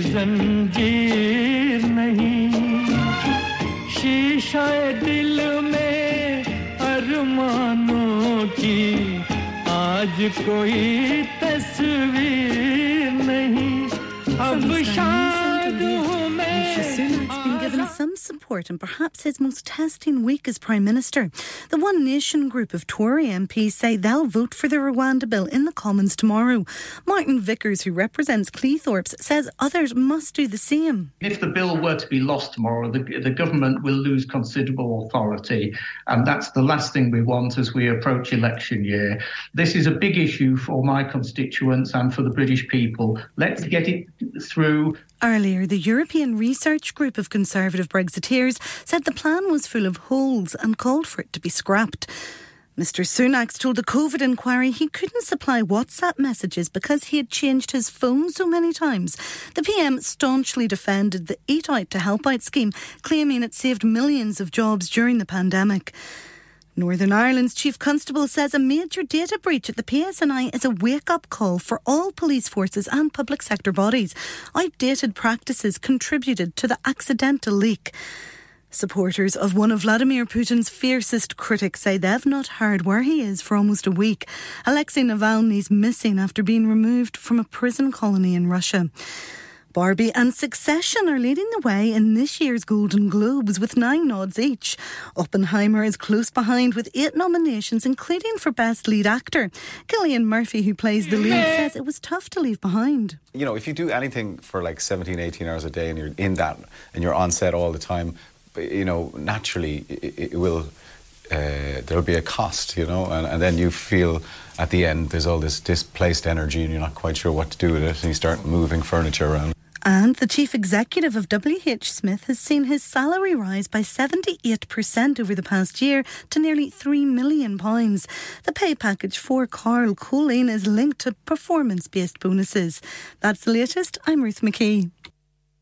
زنجیر نہیں۔ شیشہ دل میں ارمانوں کی۔ آج کوئی تصویر نہیں۔ اب شاد some support and perhaps his most testing week as Prime Minister. The One Nation group of Tory MPs say they'll vote for the Rwanda bill in the Commons tomorrow. Martin Vickers, who represents Cleethorpes, says others must do the same. If the bill were to be lost tomorrow, the, the government will lose considerable authority. And that's the last thing we want as we approach election year. This is a big issue for my constituents and for the British people. Let's get it through. Earlier, the European Research Group of Conservative Brexiteers said the plan was full of holes and called for it to be scrapped. Mr. Sunak told the COVID inquiry he couldn't supply WhatsApp messages because he had changed his phone so many times. The PM staunchly defended the Eat Out to Help Out scheme, claiming it saved millions of jobs during the pandemic. Northern Ireland's Chief Constable says a major data breach at the PSNI is a wake up call for all police forces and public sector bodies. Outdated practices contributed to the accidental leak. Supporters of one of Vladimir Putin's fiercest critics say they've not heard where he is for almost a week. Alexei Navalny's missing after being removed from a prison colony in Russia. Barbie and Succession are leading the way in this year's Golden Globes with nine nods each. Oppenheimer is close behind with eight nominations, including for Best Lead Actor. Killian Murphy, who plays the lead, says it was tough to leave behind. you know, if you do anything for like 17, 18 hours a day and you're in that and you're on set all the time, you know, naturally it, it will, uh, there'll be a cost, you know, and, and then you feel at the end there's all this displaced energy and you're not quite sure what to do with it and you start moving furniture around. And the chief executive of WH Smith has seen his salary rise by 78% over the past year to nearly £3 million. The pay package for Carl Colleen is linked to performance based bonuses. That's the latest. I'm Ruth McKee.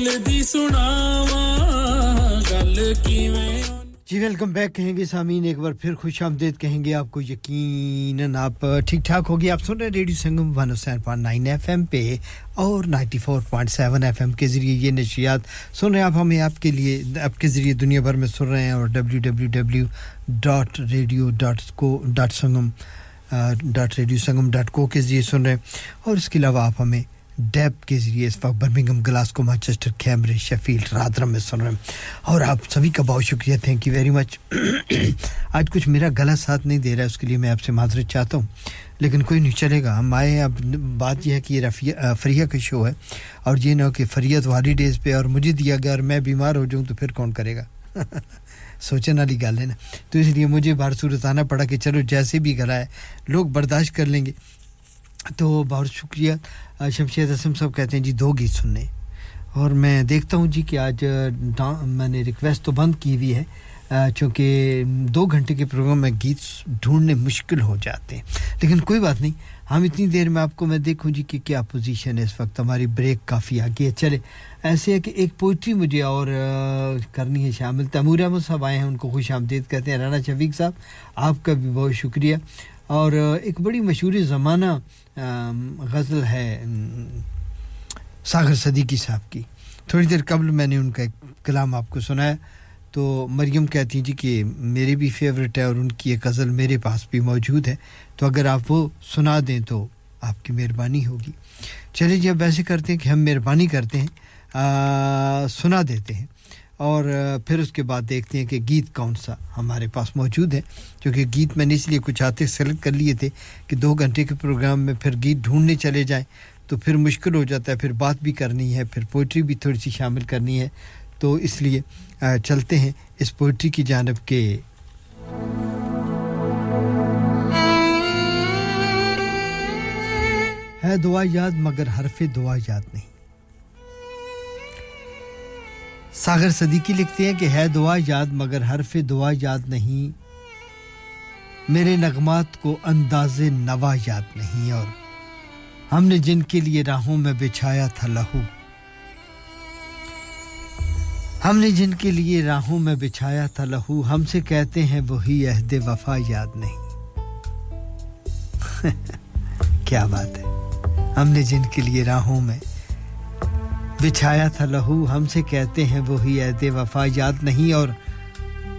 ਦਿਲ ਦੀ ਸੁਣਾਵਾਂ، ਗੱਲ ਕਿਵੇਂ? جی welcome back کہیں گے سامعین ایک بار پھر خوش آمدید کہیں گے آپ کو یقیناً آپ ٹھیک ٹھاک ہوگی آپ سن رہے ہیں radio Sangam one O seven point nine FM M پہ اور ninety four point seven FM M کے ذریعے یہ نشیات سن رہے ہیں آپ ہمیں آپ کے لیے آپ کے ذریعے دنیا بھر میں سن رہے ہیں اور W W W dot radio dot co dot Sangam dot radio Sangam dot co کے ذریعے سن رہے ہیں اور اس کے علاوہ آپ ہمیں ڈیپ کے ذریعے اس وقت Birmingham Glasgow, Manchester, Cambridge, Sheffield Rotherham میں سن رہے ہیں۔ اور آپ سبھی کا بہت شکریہ تھینک یو ویری مچ آج کچھ میرا گلا ساتھ نہیں دے رہا ہے اس کے لیے میں آپ سے معذرت چاہتا ہوں۔ لیکن کوئی نہیں چلے گا۔ ہمارے اب بات یہ ہے کہ یہ رفیہ فریہ کا شو ہے۔ اور یہ نہ ہو کہ فریہ تو ہالیڈیز پہ اور مجھے دیا گیا اور میں بیمار ہو جاؤں تو پھر کون کرے گا؟ سوچنے والی گال ہے نا۔ تو اس لیے مجھے بہت صورت آنا پڑا کہ چلو جیسے بھی گلا ہے، لوگ برداشت کر لیں گے۔ تو بہت شکریہ۔ شمشید اسم صاحب کہتے ہیں جی دو گیت سننے۔ اور میں دیکھتا ہوں جی کہ آج میں نے ریکویسٹ تو بند کی ہوئی ہے چونکہ دو گھنٹے کے پروگرام میں گیت ڈھونڈنے مشکل ہو جاتے ہیں۔ لیکن کوئی بات نہیں، ہم اتنی دیر میں آپ کو میں دیکھوں جی کہ کیا پوزیشن ہے اس وقت۔ ہماری بریک کافی آگے ہے۔ چلے، ایسے ہے کہ ایک پوئٹری مجھے اور کرنی ہے شامل۔ تیمور احمد صاحب آئے ہیں، ان کو خوش آمدید کہتے ہیں۔ رانا شفیق صاحب، آپ کا بھی بہت شکریہ۔ اور ایک بڑی مشہور زمانہ غزل ہے ساغر صدیقی صاحب کی۔ تھوڑی دیر قبل میں نے ان کا ایک کلام آپ کو سنایا تو مریم کہتی ہیں جی کہ میرے بھی فیوریٹ ہے اور ان کی ایک غزل میرے پاس بھی موجود ہے۔ تو اگر آپ وہ سنا دیں تو آپ کی مہربانی ہوگی۔ چلیے جی اب ایسے کرتے ہیں کہ ہم مہربانی کرتے ہیں آ, سنا دیتے ہیں۔ اور پھر اس کے بعد دیکھتے ہیں کہ گیت کون سا ہمارے پاس موجود ہے، کیونکہ گیت میں نے اس لیے کچھ آتے سلیکٹ کر لیے تھے کہ دو گھنٹے کے پروگرام میں پھر گیت ڈھونڈنے چلے جائیں تو پھر مشکل ہو جاتا ہے، پھر بات بھی کرنی ہے، پھر پوئٹری بھی تھوڑی سی شامل کرنی ہے۔ تو اس لیے چلتے ہیں اس پوئٹری کی جانب کے۔ ہے دعا یاد مگر حرف دعا یاد نہیں۔ ساغر صدیقی لکھتے ہیں کہ ہے دعا یاد مگر حرف دعا یاد نہیں۔ میرے نغمات کو انداز نوا یاد نہیں اور ہم نے جن کے لیے راہوں میں بچھایا تھا لہو۔ ہم نے جن کے لیے راہوں میں بچھایا تھا لہو۔ ہم سے کہتے ہیں وہی عہد وفا یاد نہیں۔ کیا بات ہے۔ ہم نے جن کے لیے راہوں میں بچھایا تھا لہو، ہم سے کہتے ہیں وہی عید وفا یاد نہیں اور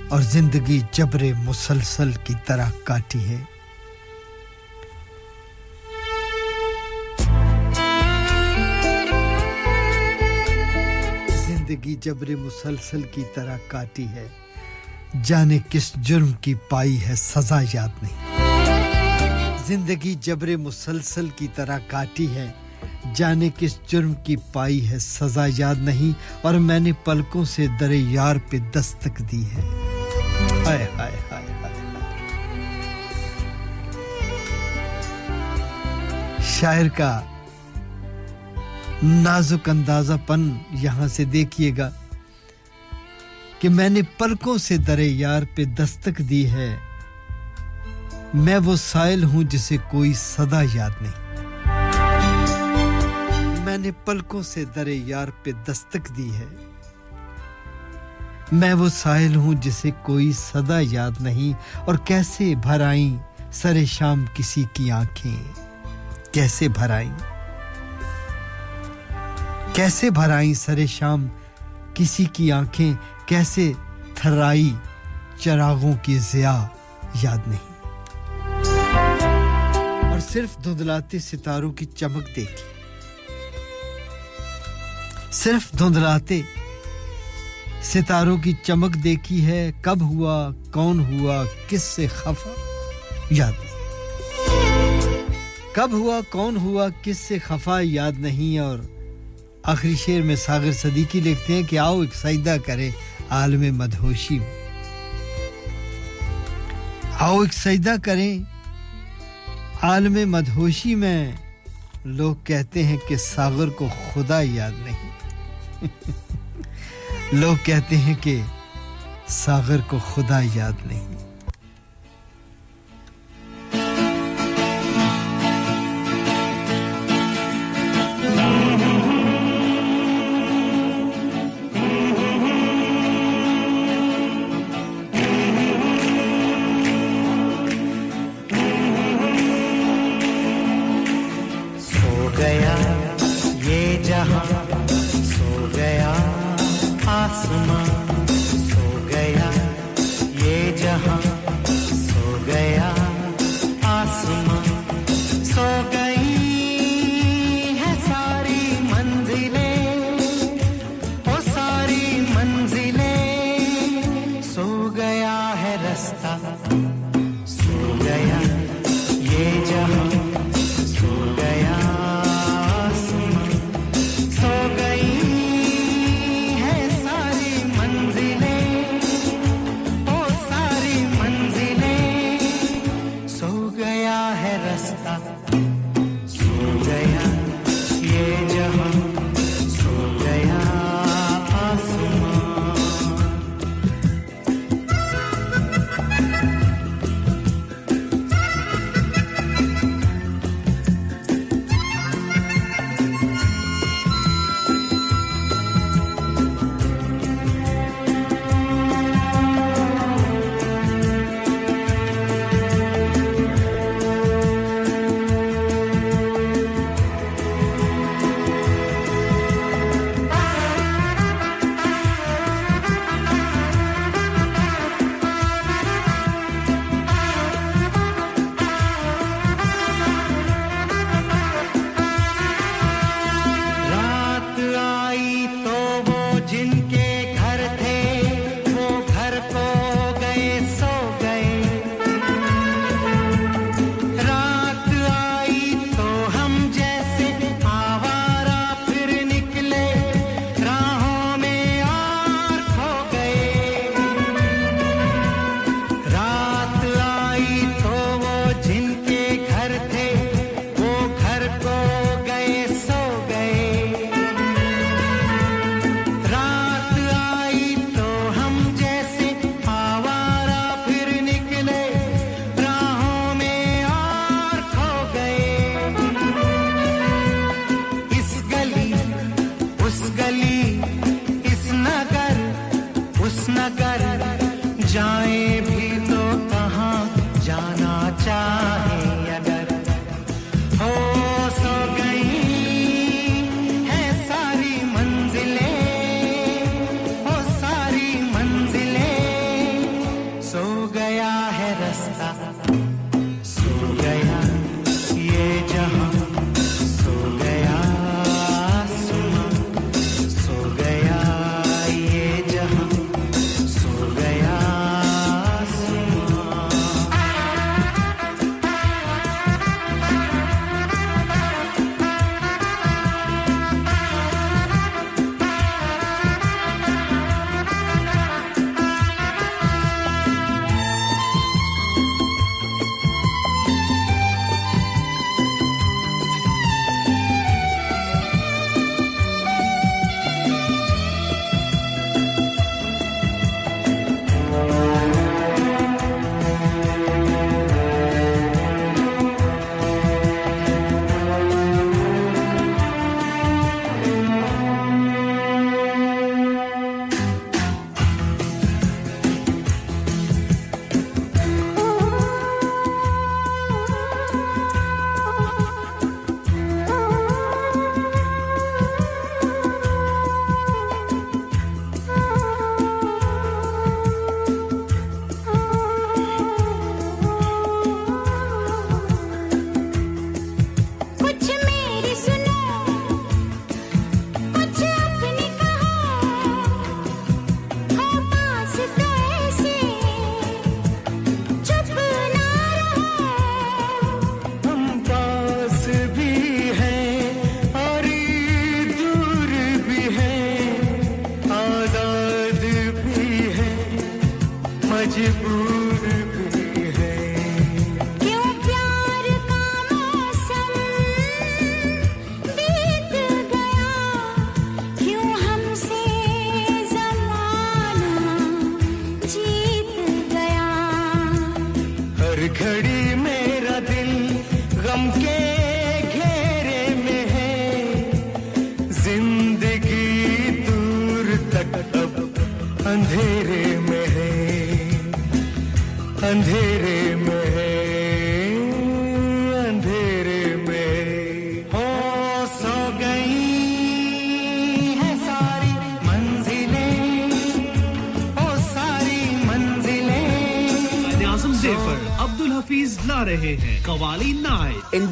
اور زندگی جبر مسلسل کی طرح کاٹی ہے۔ زندگی جبر مسلسل کی طرح کاٹی ہے۔ جانے کس جرم کی پائی ہے سزا یاد نہیں۔ زندگی جبر مسلسل کی طرح کاٹی ہے۔ جانے کس جرم کی پائی ہے سزا یاد نہیں اور میں نے پلکوں سے در یار پہ دستک دی ہے۔ ہائے ہائے ہائے شاعر کا نازک اندازہ پن یہاں سے دیکھیے گا کہ میں نے پلکوں سے در یار پہ دستک دی ہے۔ میں وہ سائل ہوں جسے کوئی صدا یاد نہیں۔ میں نے پلکوں سے در یار پہ دستک دی ہے۔ میں وہ ساحل ہوں جسے کوئی صدا یاد نہیں، اور کیسے بھر آئیں سر شام کسی کی آنکھیں؟ کیسے بھر آئیں کیسے بھر آئیں سر شام کسی کی آنکھیں؟ کیسے تھرائی چراغوں کی ضیا یاد نہیں۔ اور صرف دھندلاتے ستاروں کی چمک دیکھی۔ صرف دھندلاتے ستاروں کی چمک دیکھی ہے، کب ہوا، کون ہوا، کس سے خفا؟ یاد نہیں۔ کب ہوا، کون ہوا، کس سے خفا، یاد نہیں۔ اور آخری شعر میں ساغر صدیقی لکھتے ہیں کہ آؤ ایک سجدہ کرے عالم مدہوشی میں۔ آؤ ایک سجدہ کریں عالم مدہوشی میں۔ لوگ کہتے ہیں کہ ساغر کو خدا یاد نہیں۔ لوگ کہتے ہیں کہ ساغر کو خدا یاد نہیں۔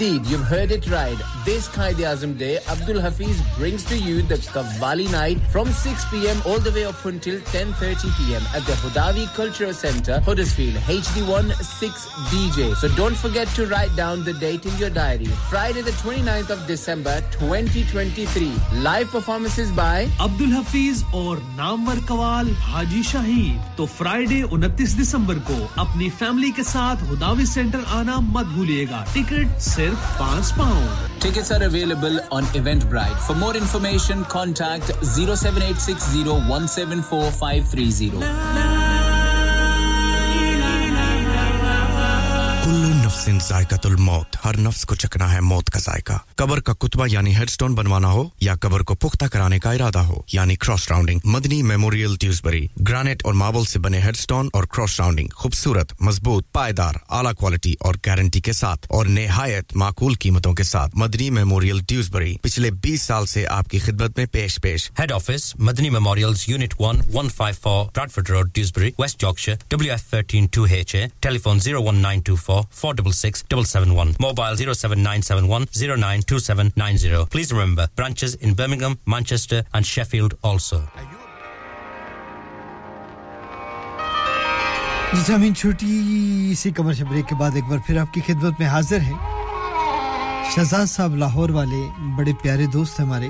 Indeed, you've heard it right. Us Quaid Azam day Abdul Hafeez brings to you the qawwali night from 6 P M all the way up until 10:30 P M at the Hudavi Cultural Center, Huddersfield, HD1 6DJ. So don't forget to write down the date in your diary. Friday the 29th of December 2023. Live performances by Abdul Hafiz اور نامور قوال حاجی شاہین تو Friday 29 دسمبر کو اپنی family کے ساتھ ہداوی centre آنا مت بھولیے گا ٹکٹ صرف پانچ pound Tickets are available on Eventbrite. For more information, contact 07860 ذائقت الموت۔ ہر نفس کو چکنا ہے موت کا ذائقہ۔ قبر کا کتبہ یعنی ہیڈ سٹون بنوانا ہو یا قبر کو پختہ کرانے کا ارادہ ہو یعنی cross rounding. Madani memorial Dewsbury granite اور ماربل سے بنے ہیڈ سٹون اور کراس راؤنڈنگ۔ خوبصورت، مضبوط، پائیدار، اعلیٰ کوالٹی اور گارنٹی کے ساتھ اور نہایت معقول قیمتوں کے ساتھ۔ مدنی میموریل ڈیوزبری پچھلے بیس سال سے آپ کی خدمت میں پیش پیش۔ Head office Madni memorial unit one one five four Bradford road Dewsbury west Yorkshire W F thirteen two H A zero one nine four double Mobile 07971 Please remember, branches in Birmingham, Manchester, and Sheffield also. زمین چھوٹی سی commercial break کے بعد ایک بار پھر آپ کی خدمت میں حاضر ہیں۔ شہزاد صاحب لاہور والے بڑے پیارے دوست ہمارے۔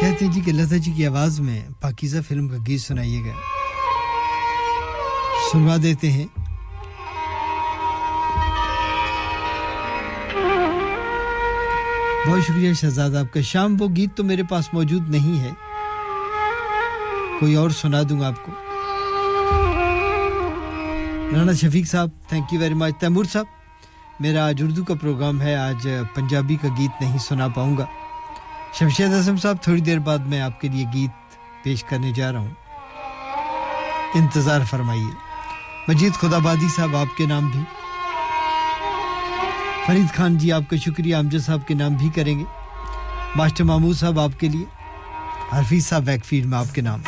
کہتے ہیں جی کہ لتا جی کی آواز میں پاکیزہ فلم کا گیت سنائیے گا۔ سنوا دیتے ہیں۔ بہت شکریہ شہزاد، آپ کا شام وہ گیت تو میرے پاس موجود نہیں ہے۔ کوئی اور سنا دوں گا آپ کو۔ رانا شفیق صاحب thank you very much Taimur صاحب، میرا آج اردو کا پروگرام ہے، آج پنجابی کا گیت نہیں سنا پاؤں گا۔ شمشید اعظم صاحب، تھوڑی دیر بعد میں آپ کے لیے گیت پیش کرنے جا رہا ہوں۔ انتظار فرمائیے۔ مجید خدا بادی صاحب، آپ کے نام بھی۔ فرید خان جی آپ کا شکریہ، امجد صاحب کے نام بھی کریں گے۔ ماسٹر محمود صاحب، آپ کے لیے۔ حرفی صاحب ویک فیلڈ میں آپ کے نام۔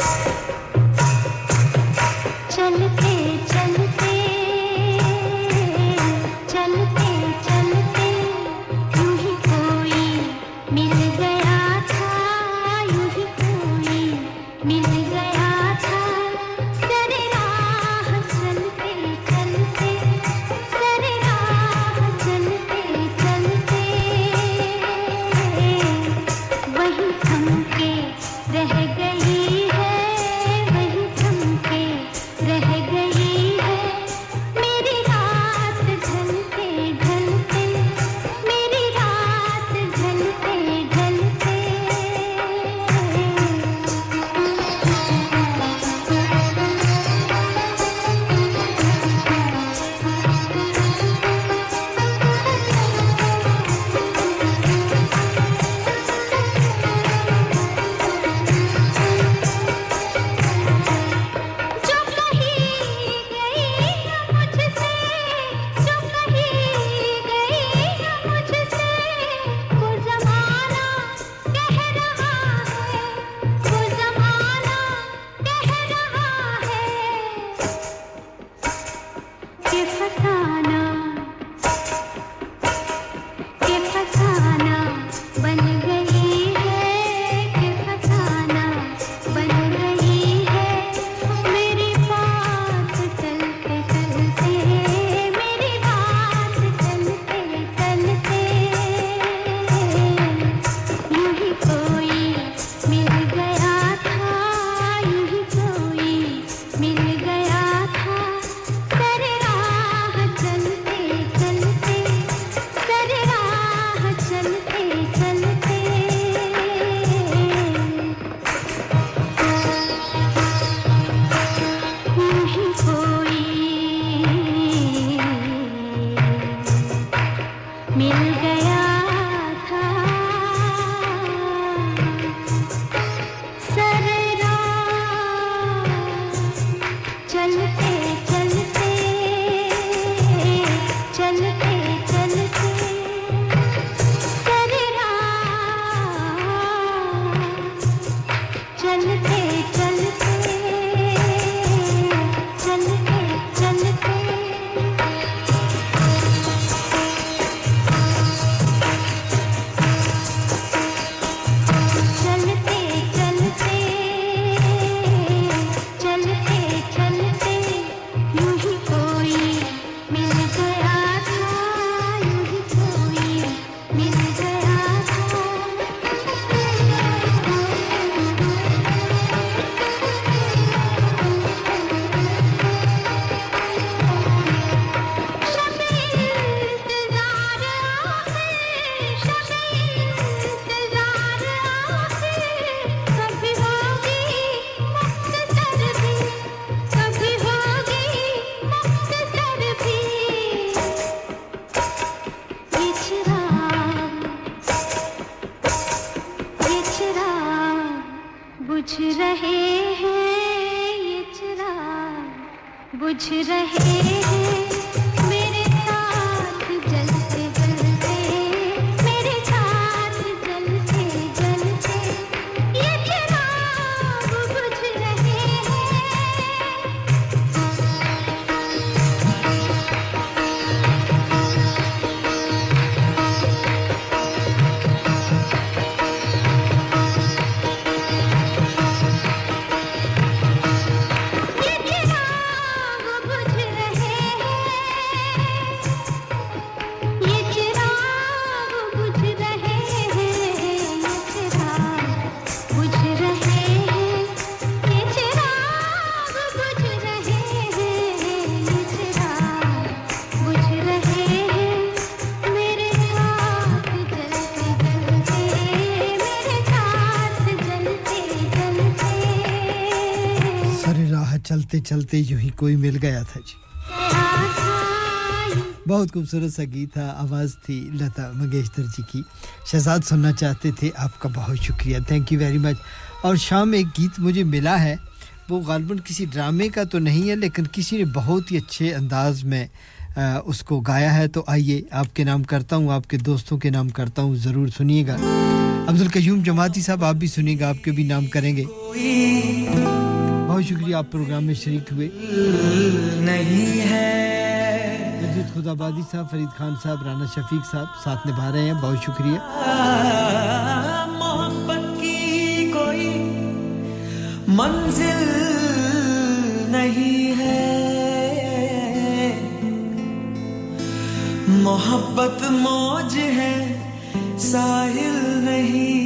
چلتے چلتے یوں ہی کوئی مل گیا تھا جی۔ بہت خوبصورت سا گیت تھا، آواز تھی لتا منگیشکر جی کی۔ شہزاد سننا چاہتے تھے، آپ کا بہت شکریہ تھینک یو ویری مچ اور شام ایک گیت مجھے ملا ہے، وہ غالباً کسی ڈرامے کا تو نہیں ہے، لیکن کسی نے بہت ہی اچھے انداز میں اس کو گایا ہے۔ تو آئیے، آپ کے نام کرتا ہوں، آپ کے دوستوں کے نام کرتا ہوں، ضرور سنیے گا۔ عبدالقیوم جماعتی صاحب، آپ بھی سنیے گا، آپ کے بھی نام کریں گے۔ بہت شکریہ آپ پروگرام میں شریک ہوئے۔ نہیں ہے۔ مجید خدا آبادی صاحب فرید خان صاحب رانا شفیق صاحب ساتھ نبھا رہے ہیں بہت شکریہ۔ محبت کی کوئی منزل نہیں ہے۔ محبت موج ہے ساحل نہیں۔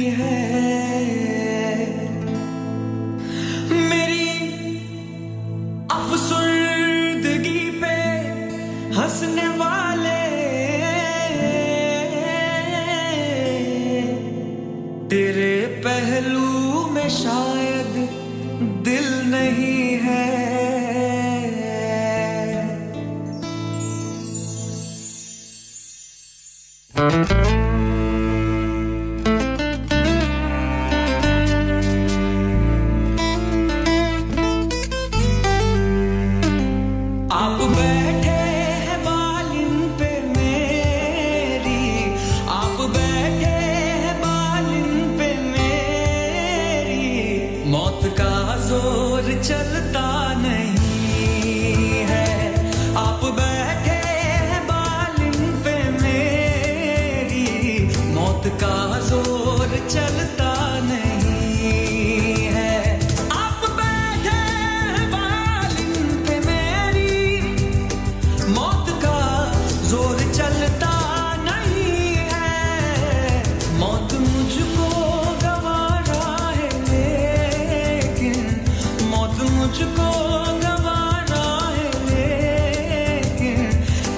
爱上。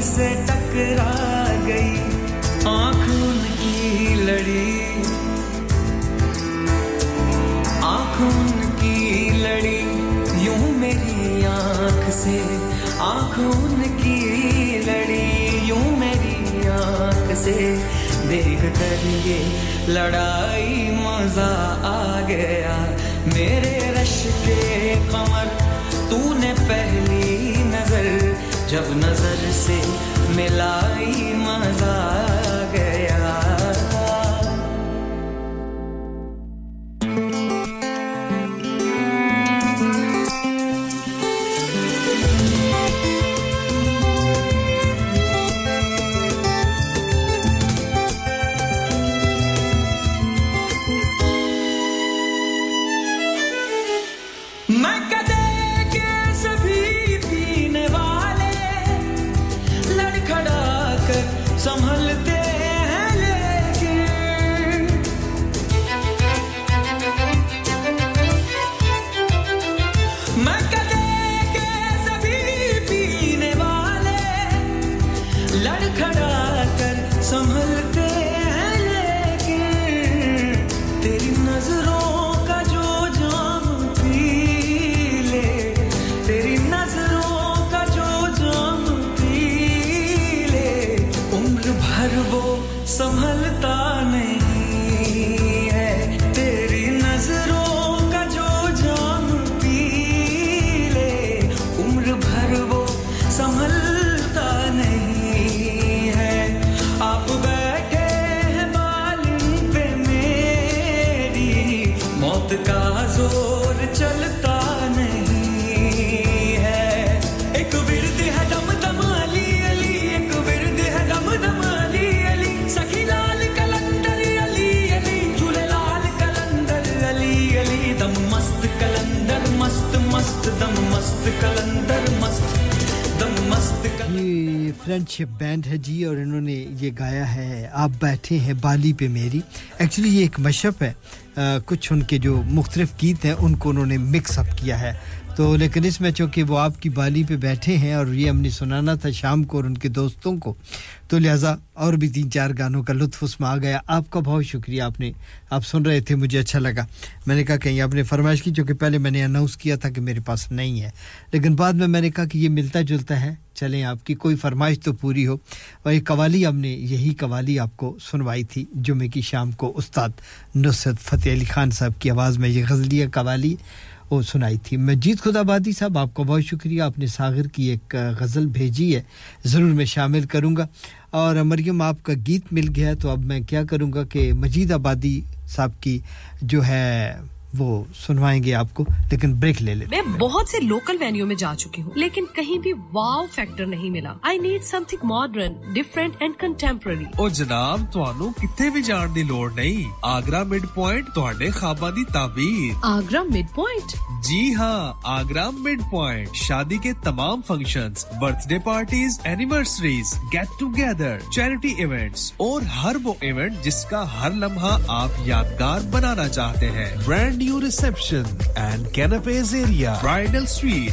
گلی سے ٹکرا گئی آنکھوں کی لڑی۔ آنکھ کی لڑی، یوں میری آنکھ سے۔ آنکھ کی لڑی، یوں میری آنکھ سے۔ دیکھ کر یہ لڑائی مزہ آ گیا۔ میرے رش کے قمر، تو نے پہلی نظر جب نظر سے ملائی مزہ آنکھیں ہیں بالی پہ میری۔ ایکچولی یہ ایک مشپ ہے۔ کچھ ان کے جو مختلف گیت ہیں، ان کو انہوں نے مکس اپ کیا ہے۔ تو لیکن اس میں چونکہ وہ آپ کی بالی پہ بیٹھے ہیں اور یہ ہم نے سنانا تھا شام کو اور ان کے دوستوں کو تو لہٰذا اور بھی تین چار گانوں کا لطف اس میں آ گیا۔ آپ کا بہت شکریہ، آپ نے، آپ سن رہے تھے، مجھے اچھا لگا۔ میں نے کہا کہیں آپ نے فرمائش کی چونکہ پہلے میں نے اناؤنس کیا تھا کہ میرے پاس نہیں ہے۔ لیکن بعد میں میں نے کہا کہ یہ ملتا جلتا ہے۔ چلیں، آپ کی کوئی فرمائش تو پوری ہو۔ اور یہ قوالی ہم نے، یہی قوالی آپ کو سنوائی تھی جمعے کی شام کو استاد نصرت فتح علی خان صاحب کی آواز میں یہ غزلیہ قوالی وہ سنائی تھی۔ مجید خدا بادی صاحب، آپ کا بہت شکریہ۔ آپ نے ساغر کی ایک غزل بھیجی ہے، ضرور میں شامل کروں گا۔ اور مریم آپ کا گیت مل گیا تو اب میں کیا کروں گا کہ مجید آبادی صاحب کی جو ہے وہ سنوائیں گے آپ کو لیکن بریک لے لیں میں بہت سے لوکل وینیو میں جا چکی ہوں لیکن کہیں بھی واو فیکٹر نہیں ملا۔ I need something modern different and contemporary او جناب تہانوں کتنے بھی جان دی لوڑ نہیں۔ آگرہ مڈ پوائنٹ تہاڈے خواباں دی تعبیر۔ آگرہ مڈ پوائنٹ جی ہاں آگرہ مڈ پوائنٹ شادی کے تمام function birthday parties anniversaries get together charity events اور ہر وہ ایونٹ جس کا ہر لمحہ آپ یادگار بنانا چاہتے ہیں۔ Brand Avenue Reception and Canapes Area, Bridal Suite,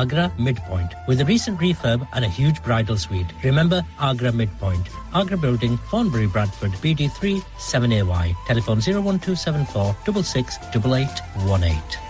Agra mid point with recent refurb and a huge bridal suite remember Agra mid point Agra building Thornbury Bradford BD3 7AY telephone 01274 668818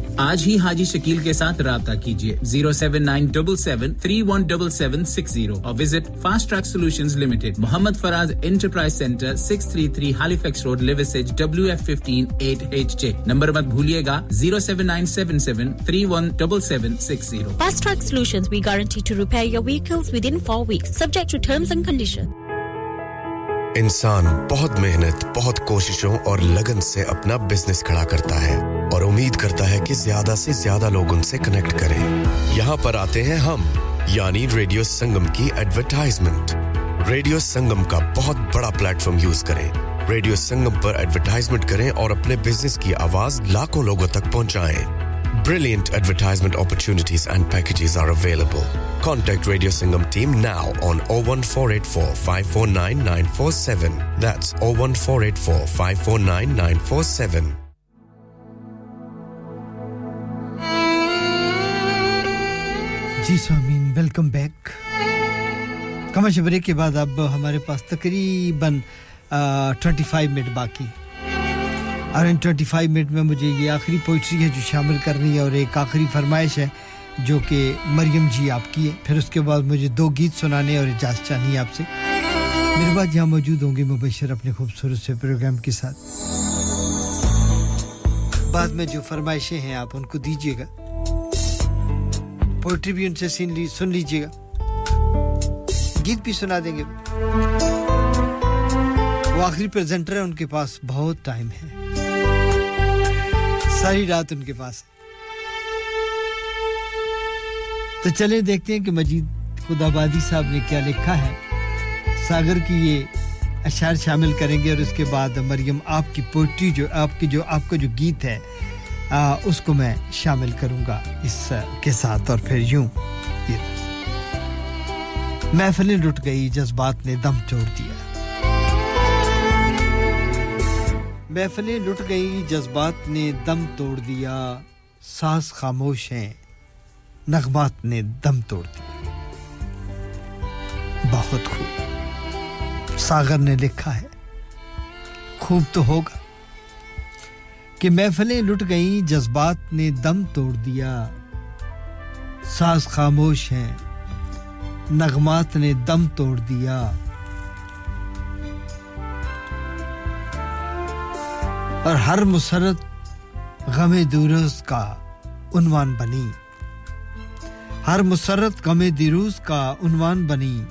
آج ہی حاجی شکیل کے ساتھ رابطہ کیجیے zero seven nine double seven three one double seven six zero اور visit fast track solution limited Muhammad Faraz enterprise centre six three three Halifax road Liversedge W F fifteen eight H J number مت بھولیے گا zero seven nine seven seven three one double seven six zero fast track solution we guarantee to repair your within four weeks subject to terms and condition انسان بہت محنت بہت کوششوں اور لگن سے اپنا بزنس کھڑا کرتا ہے۔ اور امید کرتا ہے کہ زیادہ سے زیادہ لوگ ان سے کنیکٹ کریں۔ یہاں پر آتے ہیں ہم یعنی ریڈیو سنگم کی ایڈورٹائزمنٹ ریڈیو سنگم کا بہت بڑا پلیٹ فارم یوز کریں۔ ریڈیو سنگم پر ایڈورٹائزمنٹ کریں اور اپنے بزنس کی آواز لاکھوں لوگوں تک پہنچائیں۔ Brilliant advertisement opportunities and packages are available contact radio Sangam team now on 01484 549 947. Eight four five four nine four seven four eight four five four nine four seven G سامین welcome back کم break کے بعد اب ہمارے پاس تقریباً twenty five minute باقی. اور in twenty five minute میں مجھے یہ آخری پوئٹری ہے جو شامل کرنی ہے اور ایک آخری فرمائش ہے جو کہ مریم جی آپ کی ہے. پھر اس کے بعد مجھے دو گیت سنانے اور اجازت ہے آپ سے. میرے بعد یہاں موجود ہوں گے مبشر اپنے خوبصورت سے پروگرام کے ساتھ. بعد میں جو فرمائشیں ہیں آپ ان کو دیجیے گا. پوئٹری بھی ان سے سن لی سن لیجیے گا گیت بھی سنا دیں گے وہ آخری پریزنٹر ہے ان کے پاس بہت ٹائم ہے ساری رات ان کے پاس تو چلے دیکھتے ہیں کہ مجید خدا آبادی صاحب نے کیا لکھا ہے ساگر کی یہ اشعار شامل کریں گے اور اس کے بعد مریم آپ کی پوئٹری جو آپ کی جو آپ کا جو گیت ہے اس کو میں شامل کروں گا اس کے ساتھ اور پھر یوں۔ محفلیں لٹ گئی، جذبات نے دم توڑ دیا۔ محفلیں لٹ گئی، جذبات نے دم توڑ دیا۔ سانس خاموش ہیں، نغمات نے دم توڑ دیا۔ بہت خوب۔ ساگر نے لکھا ہے، خوب تو ہوگا۔ کہ محفلیں لٹ گئیں، جذبات نے دم توڑ دیا۔ ساز خاموش ہیں، نغمات نے دم توڑ دیا۔ اور ہر مسرت غم دروز کا عنوان بنی۔ ہر مسرت غم دروز کا عنوان بنی۔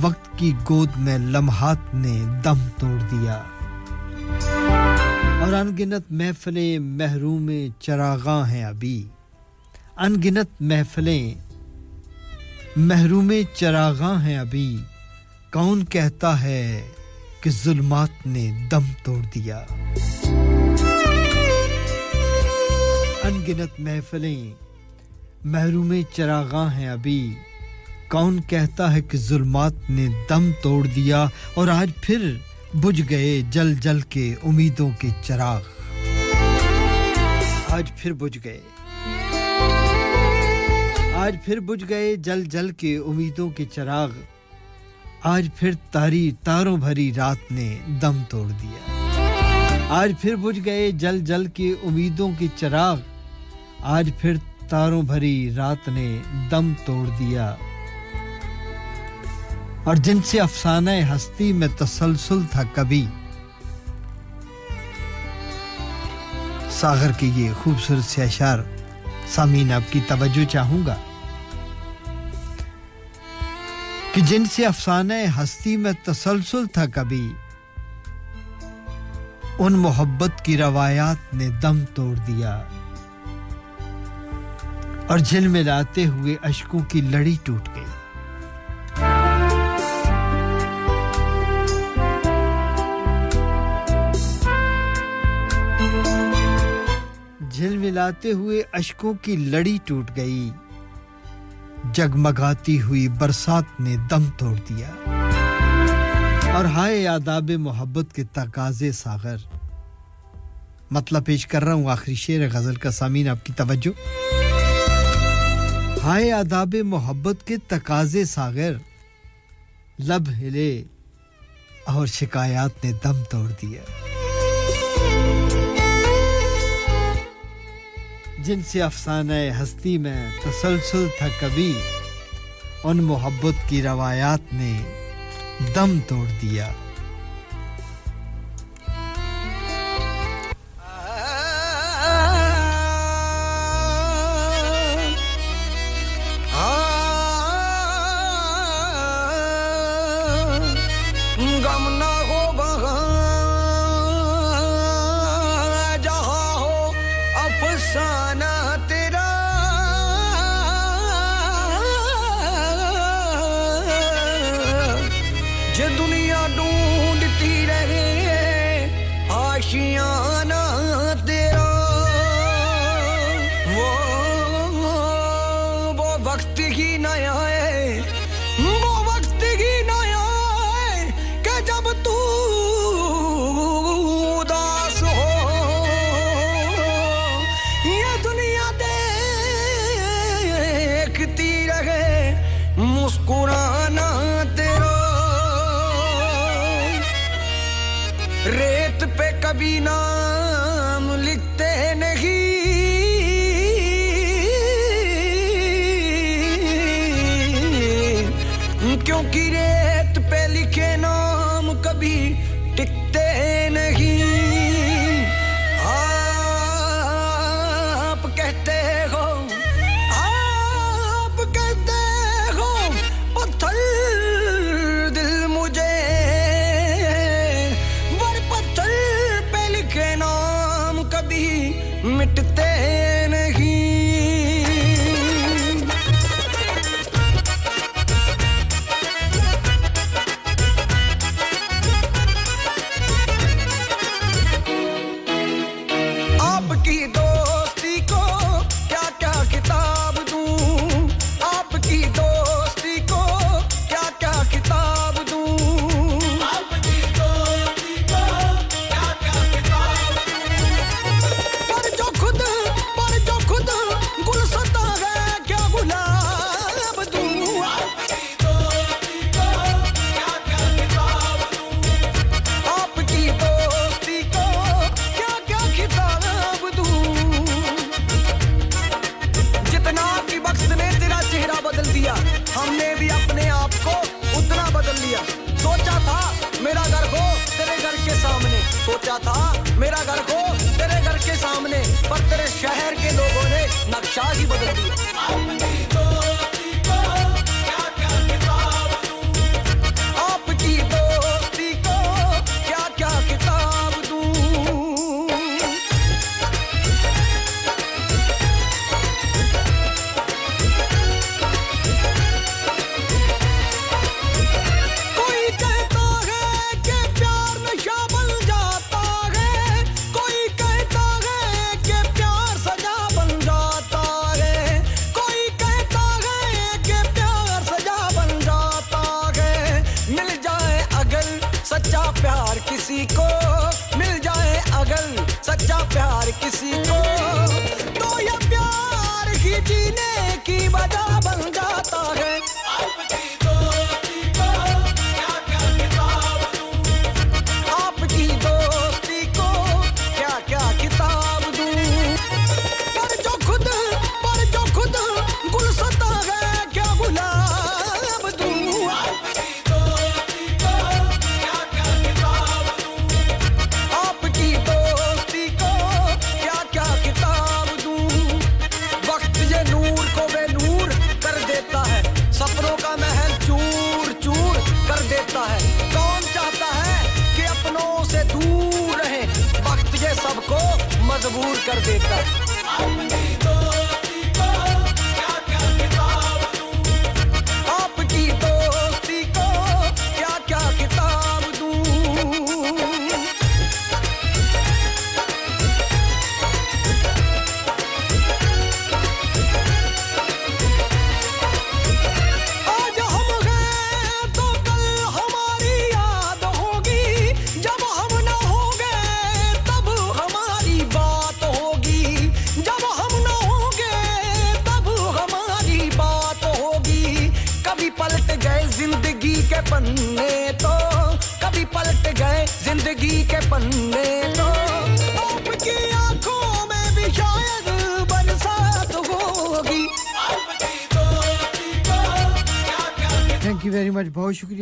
وقت کی گود میں لمحات نے دم توڑ دیا۔ اور انگنت محفلیں محروم چراغاں ہیں ابھی۔ انگنت محفلیں محروم چراغاں ہیں ابھی۔ کون کہتا ہے کہ ظلمات نے دم توڑ دیا۔ انگنت محفلیں محروم چراغاں ہیں ابھی۔ کون کہتا ہے کہ ظلمات نے دم توڑ دیا اور آج پھر بجھ گئے جل جل کے امیدوں کے چراغ۔ آج پھر بجھ گئے۔ آج پھر بجھ گئے جل جل کے امیدوں کے چراغ۔ آج پھر تاری تاروں بھری رات نے دم توڑ دیا۔ آج پھر بجھ گئے جل جل کے امیدوں کے چراغ۔ آج پھر تاروں بھری رات نے دم توڑ دیا۔ اور جن سے افسانہ ہستی میں تسلسل تھا کبھی۔ ساغر کے یہ خوبصورت سے اشار سامین آپ کی توجہ چاہوں گا۔ کہ جن سے افسانہ ہستی میں تسلسل تھا کبھی، ان محبت کی روایات نے دم توڑ دیا۔ اور جل میں لاتے ہوئے اشکوں کی لڑی ٹوٹ گئی۔ جھلملاتے ہوئے اشکوں کی لڑی ٹوٹ گئی۔ جگمگاتی ہوئی برسات نے دم توڑ دیا۔ اور ہائے آداب محبت کے تقاضے ساغر۔ مطلب پیش کر رہا ہوں آخری شعر غزل کا سامین آپ کی توجہ۔ ہائے آداب محبت کے تقاضے ساغر۔ لب ہلے اور شکایات نے دم توڑ دیا۔ جن سے افسانہ ہستی میں تسلسل تھا کبھی، ان محبت کی روایات نے دم توڑ دیا۔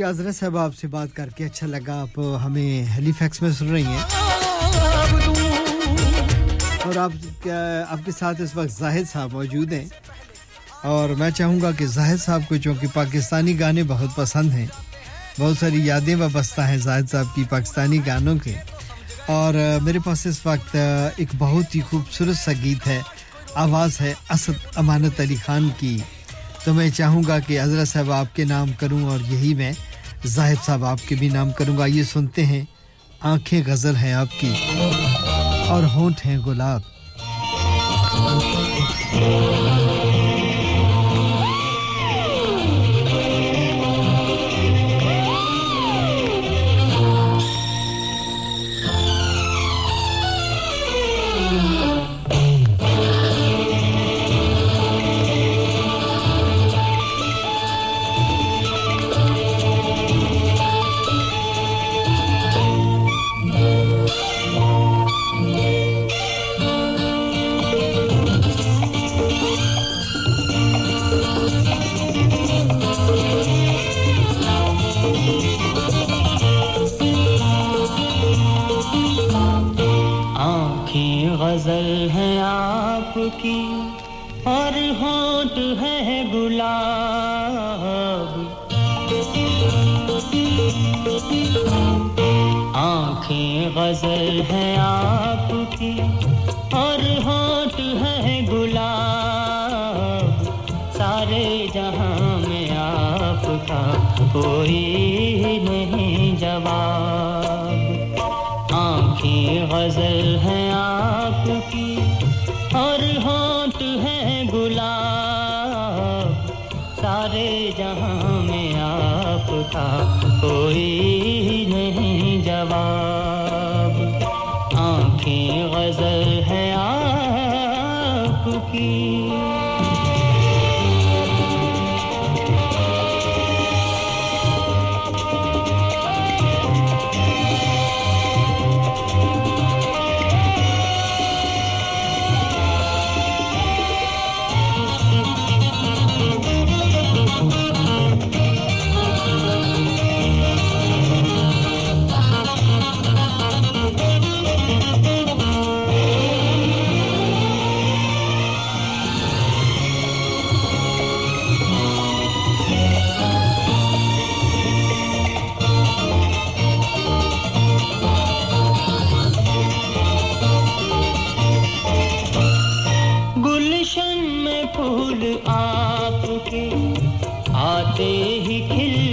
عزرت صاحب، آپ سے بات کر کے اچھا لگا۔ آپ ہمیں ہیلی فیکس میں سن رہی ہیں۔ اور آپ آپ کے ساتھ اس وقت زاہد صاحب موجود ہیں۔ اور میں چاہوں گا کہ زاہد صاحب کو، چونکہ پاکستانی گانے بہت پسند ہیں، بہت ساری یادیں وابستہ ہیں زاہد صاحب کی پاکستانی گانوں کے۔ اور میرے پاس اس وقت ایک بہت ہی خوبصورت سا گیت ہے، آواز ہے اسد امانت علی خان کی۔ تو میں چاہوں گا کہ حضرت صاحب، آپ کے نام کروں اور یہی میں زاہد صاحب آپ کے بھی نام کروں گا۔ یہ سنتے ہیں۔ آنکھیں غزل ہیں آپ کی اور ہونٹ ہیں گلاب۔ گلاب۔ آنکھیں غزل ہیں آپ کی اور ہاتھ ہے گلاب۔ سارے جہاں میں آپ کا کوئی نہیں جواب۔ آنکھیں غزل ہیں جہاں میں آپ کا کوئی نہیں جواب۔ آنکھیں غزل ہے آپ کی۔ دے ہی کھل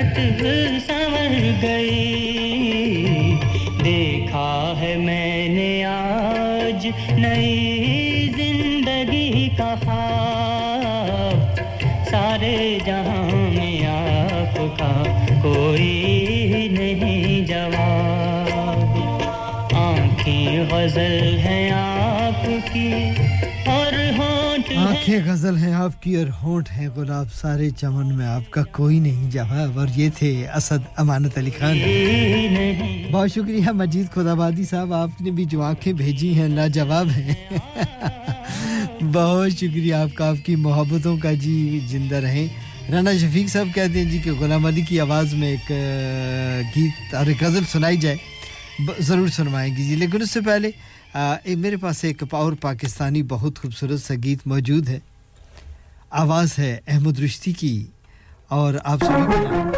محبت سمر گئی۔ دیکھا ہے میں نے آج نئی زندگی کا خواب۔ سارے جہاں میں آپ کا کوئی نہیں جواب۔ آنکھیں غزل ہیں آپ آنکھیں غزل ہیں، آپ کی اور ہونٹ ہیں گلاب سارے چمن میں آپ کا کوئی نہیں جواب۔ اور یہ تھے اسد امانت علی خان۔ بہت شکریہ مجید خدا آبادی صاحب، آپ نے بھی جو آنکھیں بھیجی ہیں، لاجواب ہیں۔ بہت شکریہ آپ کا، آپ کی محبتوں کا جی زندہ رہیں۔ رانا شفیق صاحب کہتے ہیں جی کہ غلام علی کی آواز میں ایک گیت اور ایک غزل سنائی جائے۔ ضرور سنوائیں گی جی لیکن اس سے پہلے میرے پاس ایک اور پاکستانی بہت خوبصورت سا گیت موجود ہے۔ آواز ہے احمد رشتی کی اور آپ سبھی کے نام۔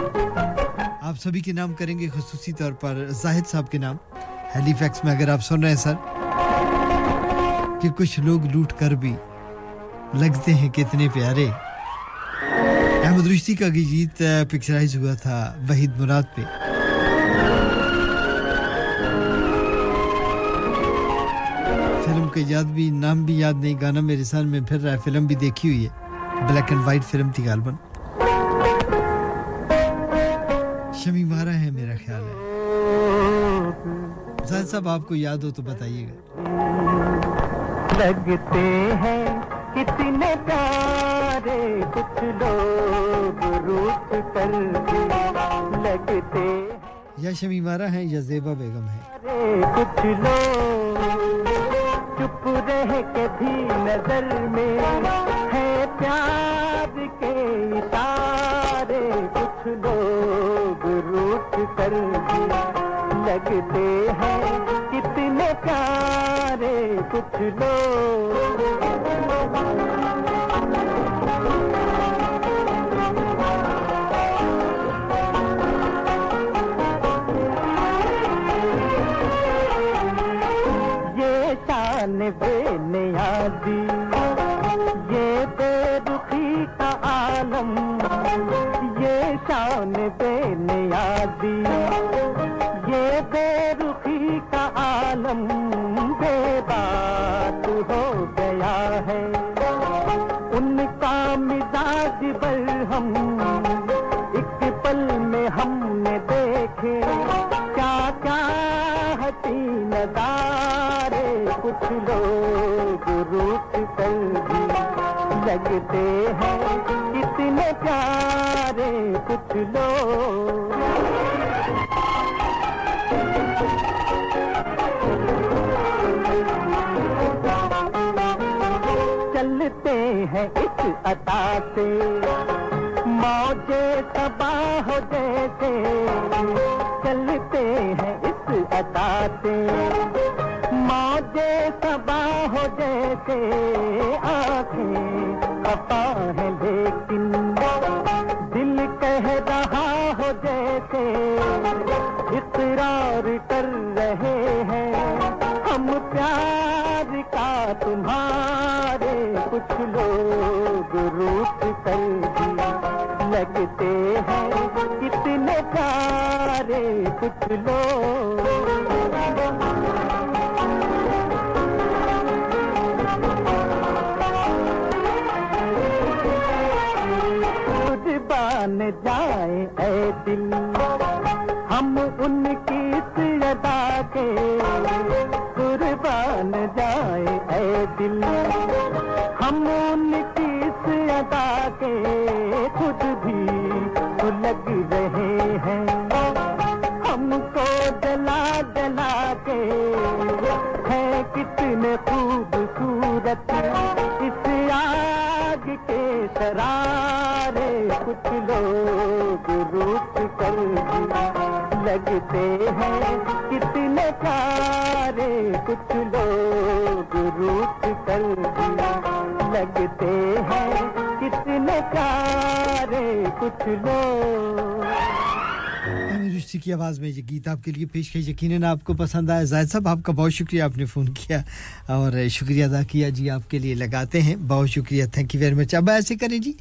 آپ سبھی کے نام کریں گے خصوصی طور پر زاہد صاحب کے نام۔ ہیلی فیکس میں اگر آپ سن رہے ہیں سر، کہ کچھ لوگ لوٹ کر بھی لگتے ہیں کتنے پیارے۔ احمد رشتی کا گیت پکچرائز ہوا تھا وحید مراد پہ۔ فلم کے یاد بھی نام بھی یاد نہیں گانا میرے سان میں پھر رہا ہے فلم بھی دیکھی ہوئی ہے۔ بلیک اینڈ وائٹ فلم تھی غالباً۔ شمی مارا ہے میرا خیال ہے۔ زاہد صاحب آپ کو یاد ہو تو بتائیے گا۔ لگتے ہیں کتنے پیارے کچھ لوگ روٹ کر لگتے یا شمی مارا ہے یا زیبا بیگم ہے۔ کچھ لوگ چپ رہ کے بھی نظر میں ہے پیار کے اشارے، کچھ لوگ روک کر بھی لگتے ہیں۔ کتنے پیارے کچھ لوگ۔ کرتے ہیں کتنے پیارے کچھ لوگ چلتے ہیں اس عطا سے، موجے تباہ ہو جیسے۔ چلتے ہیں اس عطا سے، موجے تباہ ہو جیسے۔ آنکھیں وفا ہے لیکن دل کہہ رہا ہو جیسے اقرار کر رہے ہیں۔ ہم پیار کا تمہارے کچھ لوگ روپ کر بھی لگتے ہیں۔ کتنے پیارے کچھ لوگ کی آواز میں یہ گیت آپ کے لیے پیش کیا، یقیناً آپ کو پسند آیا۔ زاہد صاحب، آپ کا بہت شکریہ، آپ نے فون کیا اور شکریہ ادا کیا۔ جی آپ کے لیے لگاتے ہیں۔ بہت شکریہ۔ تھینک یو ویری مچ اب ایسے کریں جی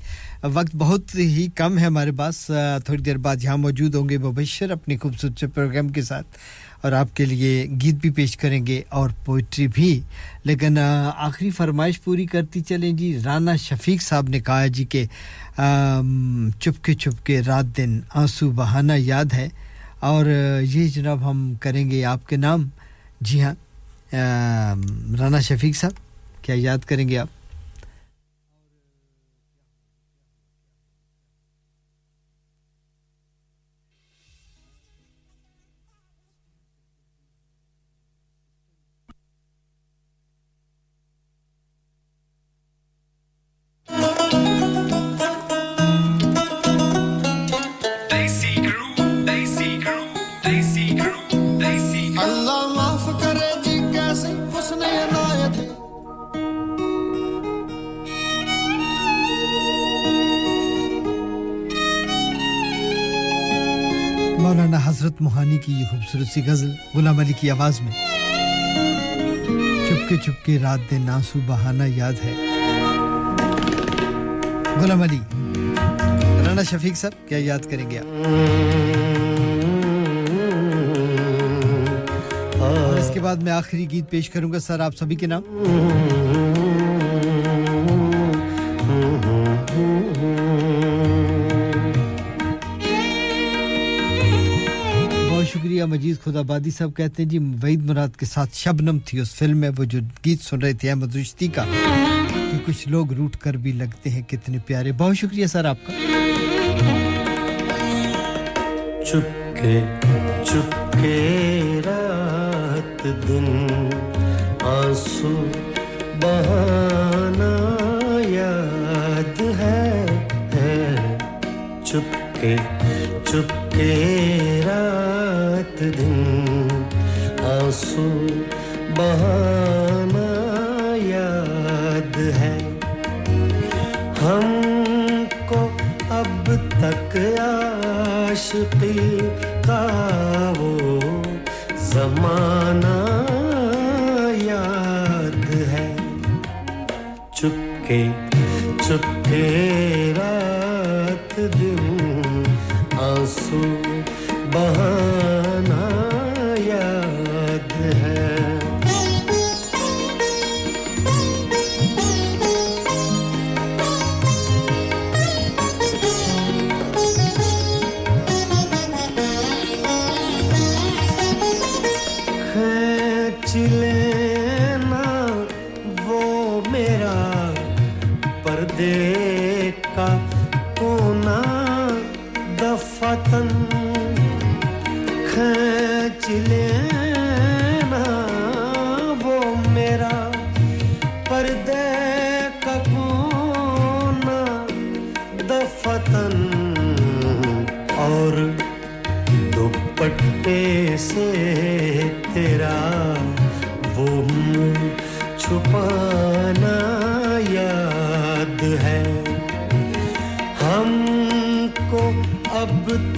وقت بہت ہی کم ہے ہمارے پاس۔ تھوڑی دیر بعد یہاں موجود ہوں گے مبشر اپنے خوبصورت سے پروگرام کے ساتھ اور آپ کے لیے گیت بھی پیش کریں گے اور پوئٹری بھی۔ لیکن آخری فرمائش پوری کرتی چلیں جی۔ رانا شفیق صاحب نے کہا جی کہ چپ کے کے رات دن آنسو بہانا یاد ہے۔ اور یہ جناب ہم کریں گے آپ کے نام۔ جی ہاں رانا شفیق صاحب، کیا یاد کریں گے آپ؟ موہانی کی یہ خوبصورت سی غزل غلام علی کی آواز میں چپکے چپکے رات دے ناسو بہانہ یاد ہے۔ غلام علی، رانا شفیق صاحب کیا یاد کریں گے آپ؟ اور اس کے بعد میں آخری گیت پیش کروں گا سر، آپ سبھی کے نام۔ خدا بادی صاحب کہتے ہیں جی وعید مراد کے ساتھ شبنم تھی اس فلم میں، وہ جو گیت سن رہے تھے احمد رشتی کا کہ کچھ لوگ روٹ کر بھی لگتے ہیں کتنے پیارے۔ بہت شکریہ سر آپ کا۔ چپکے چپکے رات دن، آنسو بہانا یاد ہے۔ چپکے چپکے رات دن آنسو بہانا یاد ہے۔ ہم کو اب تک عاشقی کا وہ زمانہ یاد ہے۔ چپ کے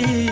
feel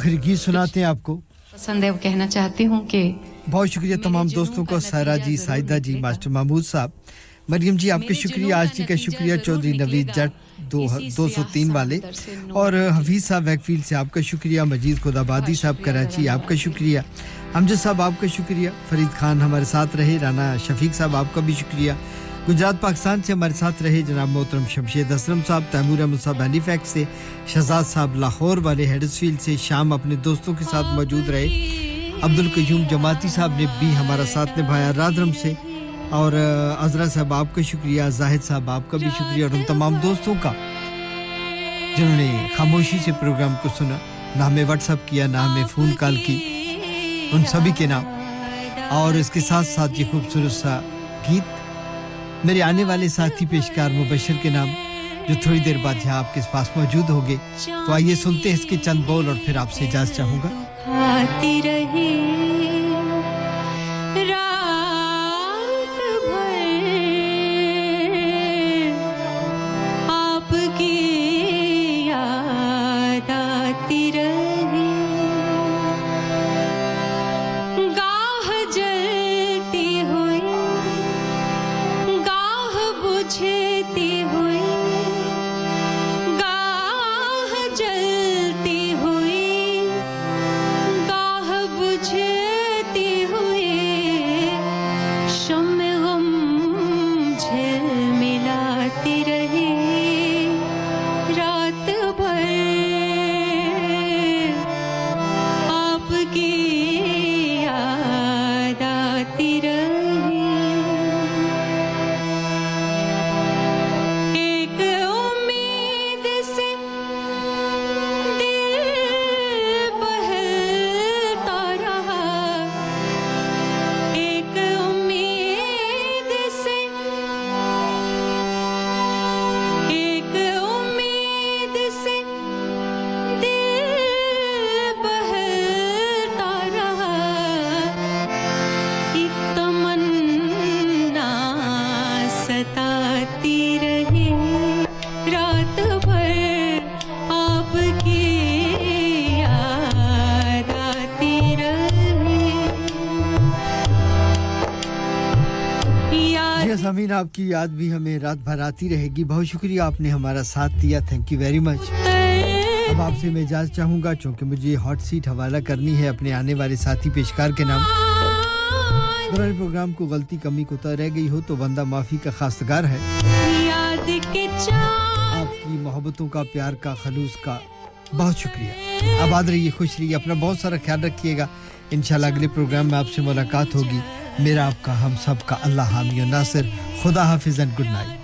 آخری گیت سناتے ہیں آپ کو؟ پسند ہے وہ کہنا چاہتی ہوں کہ بہت شکریہ تمام دوستوں کو سارا جی سائدہ جی ماسٹر محمود صاحب۔ مریم جی آپ کے شکریہ آج جی کا شکریہ چودھری نوید جٹ دو سو تین والے۔ اور حفیظ صاحب ویکفیل سے آپ کا شکریہ مجید خود آبادی صاحب کراچی آپ کا شکریہ۔ حمجد صاحب آپ کا شکریہ۔ فرید خان ہمارے ساتھ رہے رانا شفیق صاحب آپ کا بھی شکریہ۔ گجرات پاکستان سے ہمارے ساتھ رہے جناب محترم شمشید اسلم صاحب، تیمور احمد صاحب ہیلی فیکس سے، شہزاد صاحب لاہور والے ہیڈسفیلڈ سے شام اپنے دوستوں کے ساتھ موجود رہے۔ عبد القیوم جماعتی صاحب نے بھی ہمارا ساتھ نبھایا رادرم سے۔ اور عذرا صاحب، آپ کا شکریہ، زاہد صاحب، آپ کا بھی شکریہ اور ان تمام دوستوں کا۔ جنہوں نے خاموشی سے پروگرام کو سنا، نہ ہمیں واٹس اپ کیا، نہ ہمیں فون کال کی، ان سبھی کے نام۔ اور اس کے ساتھ ساتھ یہ خوبصورت سا گیت میرے آنے والے ساتھی پیشکار مبشر کے نام جو تھوڑی دیر بعد یہاں آپ کے پاس موجود ہوں گے، تو آئیے سنتے ہیں اس کے چند بول اور پھر آپ سے اجازت چاہوں گا۔ یاد بھی ہمیں رات بھر آتی رہے گی۔ بہت شکریہ آپ نے ہمارا ساتھ دیا۔ تھینک یو ویری مچ اب آپ سے میں اجازت چاہوں گا چونکہ مجھے ہاٹ سیٹ حوالہ کرنی ہے اپنے آنے والے ساتھی پیشکار کے نام۔ پرانے پروگرام کو غلطی کمی کوتا رہ گئی ہو تو بندہ معافی کا خواستگار ہے۔ آپ کی محبتوں کا پیار کا خلوص کا بہت شکریہ۔ آباد رہیے خوش رہیے اپنا بہت سارا خیال رکھیے گا۔ انشاءاللہ اگلے پروگرام میں آپ سے ملاقات ہوگی۔ میرا آپ کا، ہم سب کا اللہ حامی و ناصر۔ خدا حافظ and good night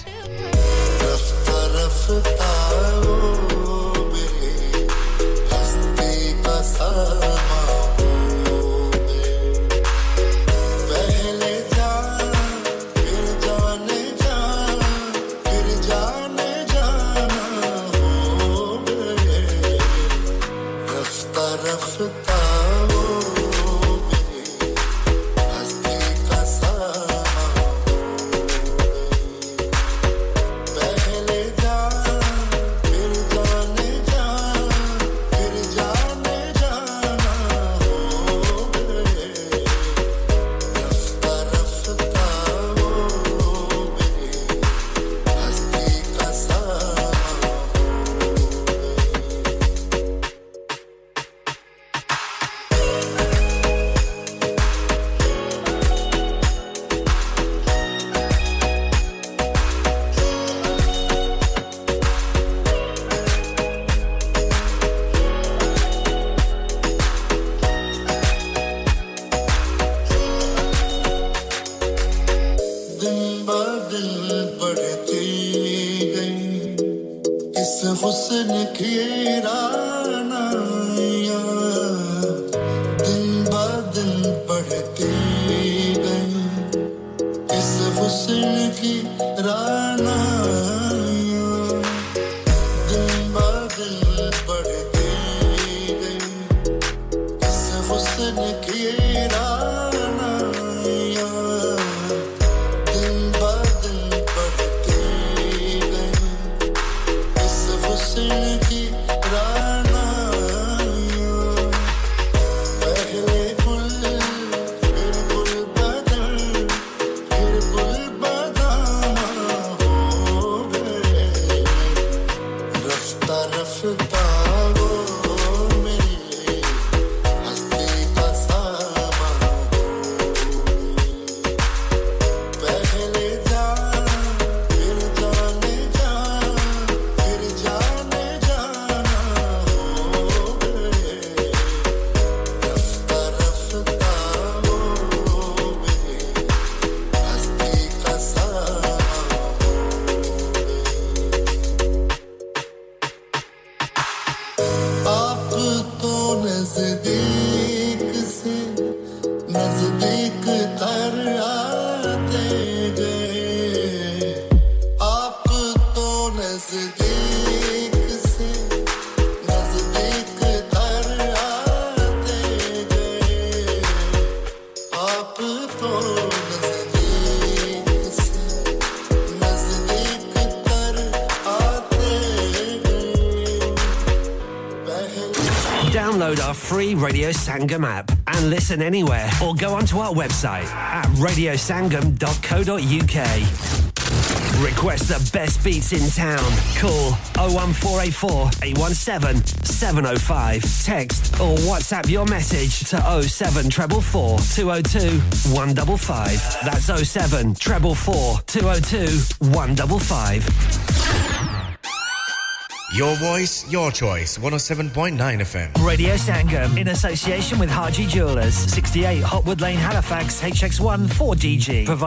Radio Sangam app and listen anywhere or go onto our website at radiosangam.co.uk. Request the best beats in town. Call 01484 817 705. Text or WhatsApp your message to 07444 202 155. That's 07 444 202 155. Your voice, your choice. 107.9 FM. Radio Sangam in association with Haji Jewelers, 68 Hotwood Lane, Halifax, HX1 4DG. Providers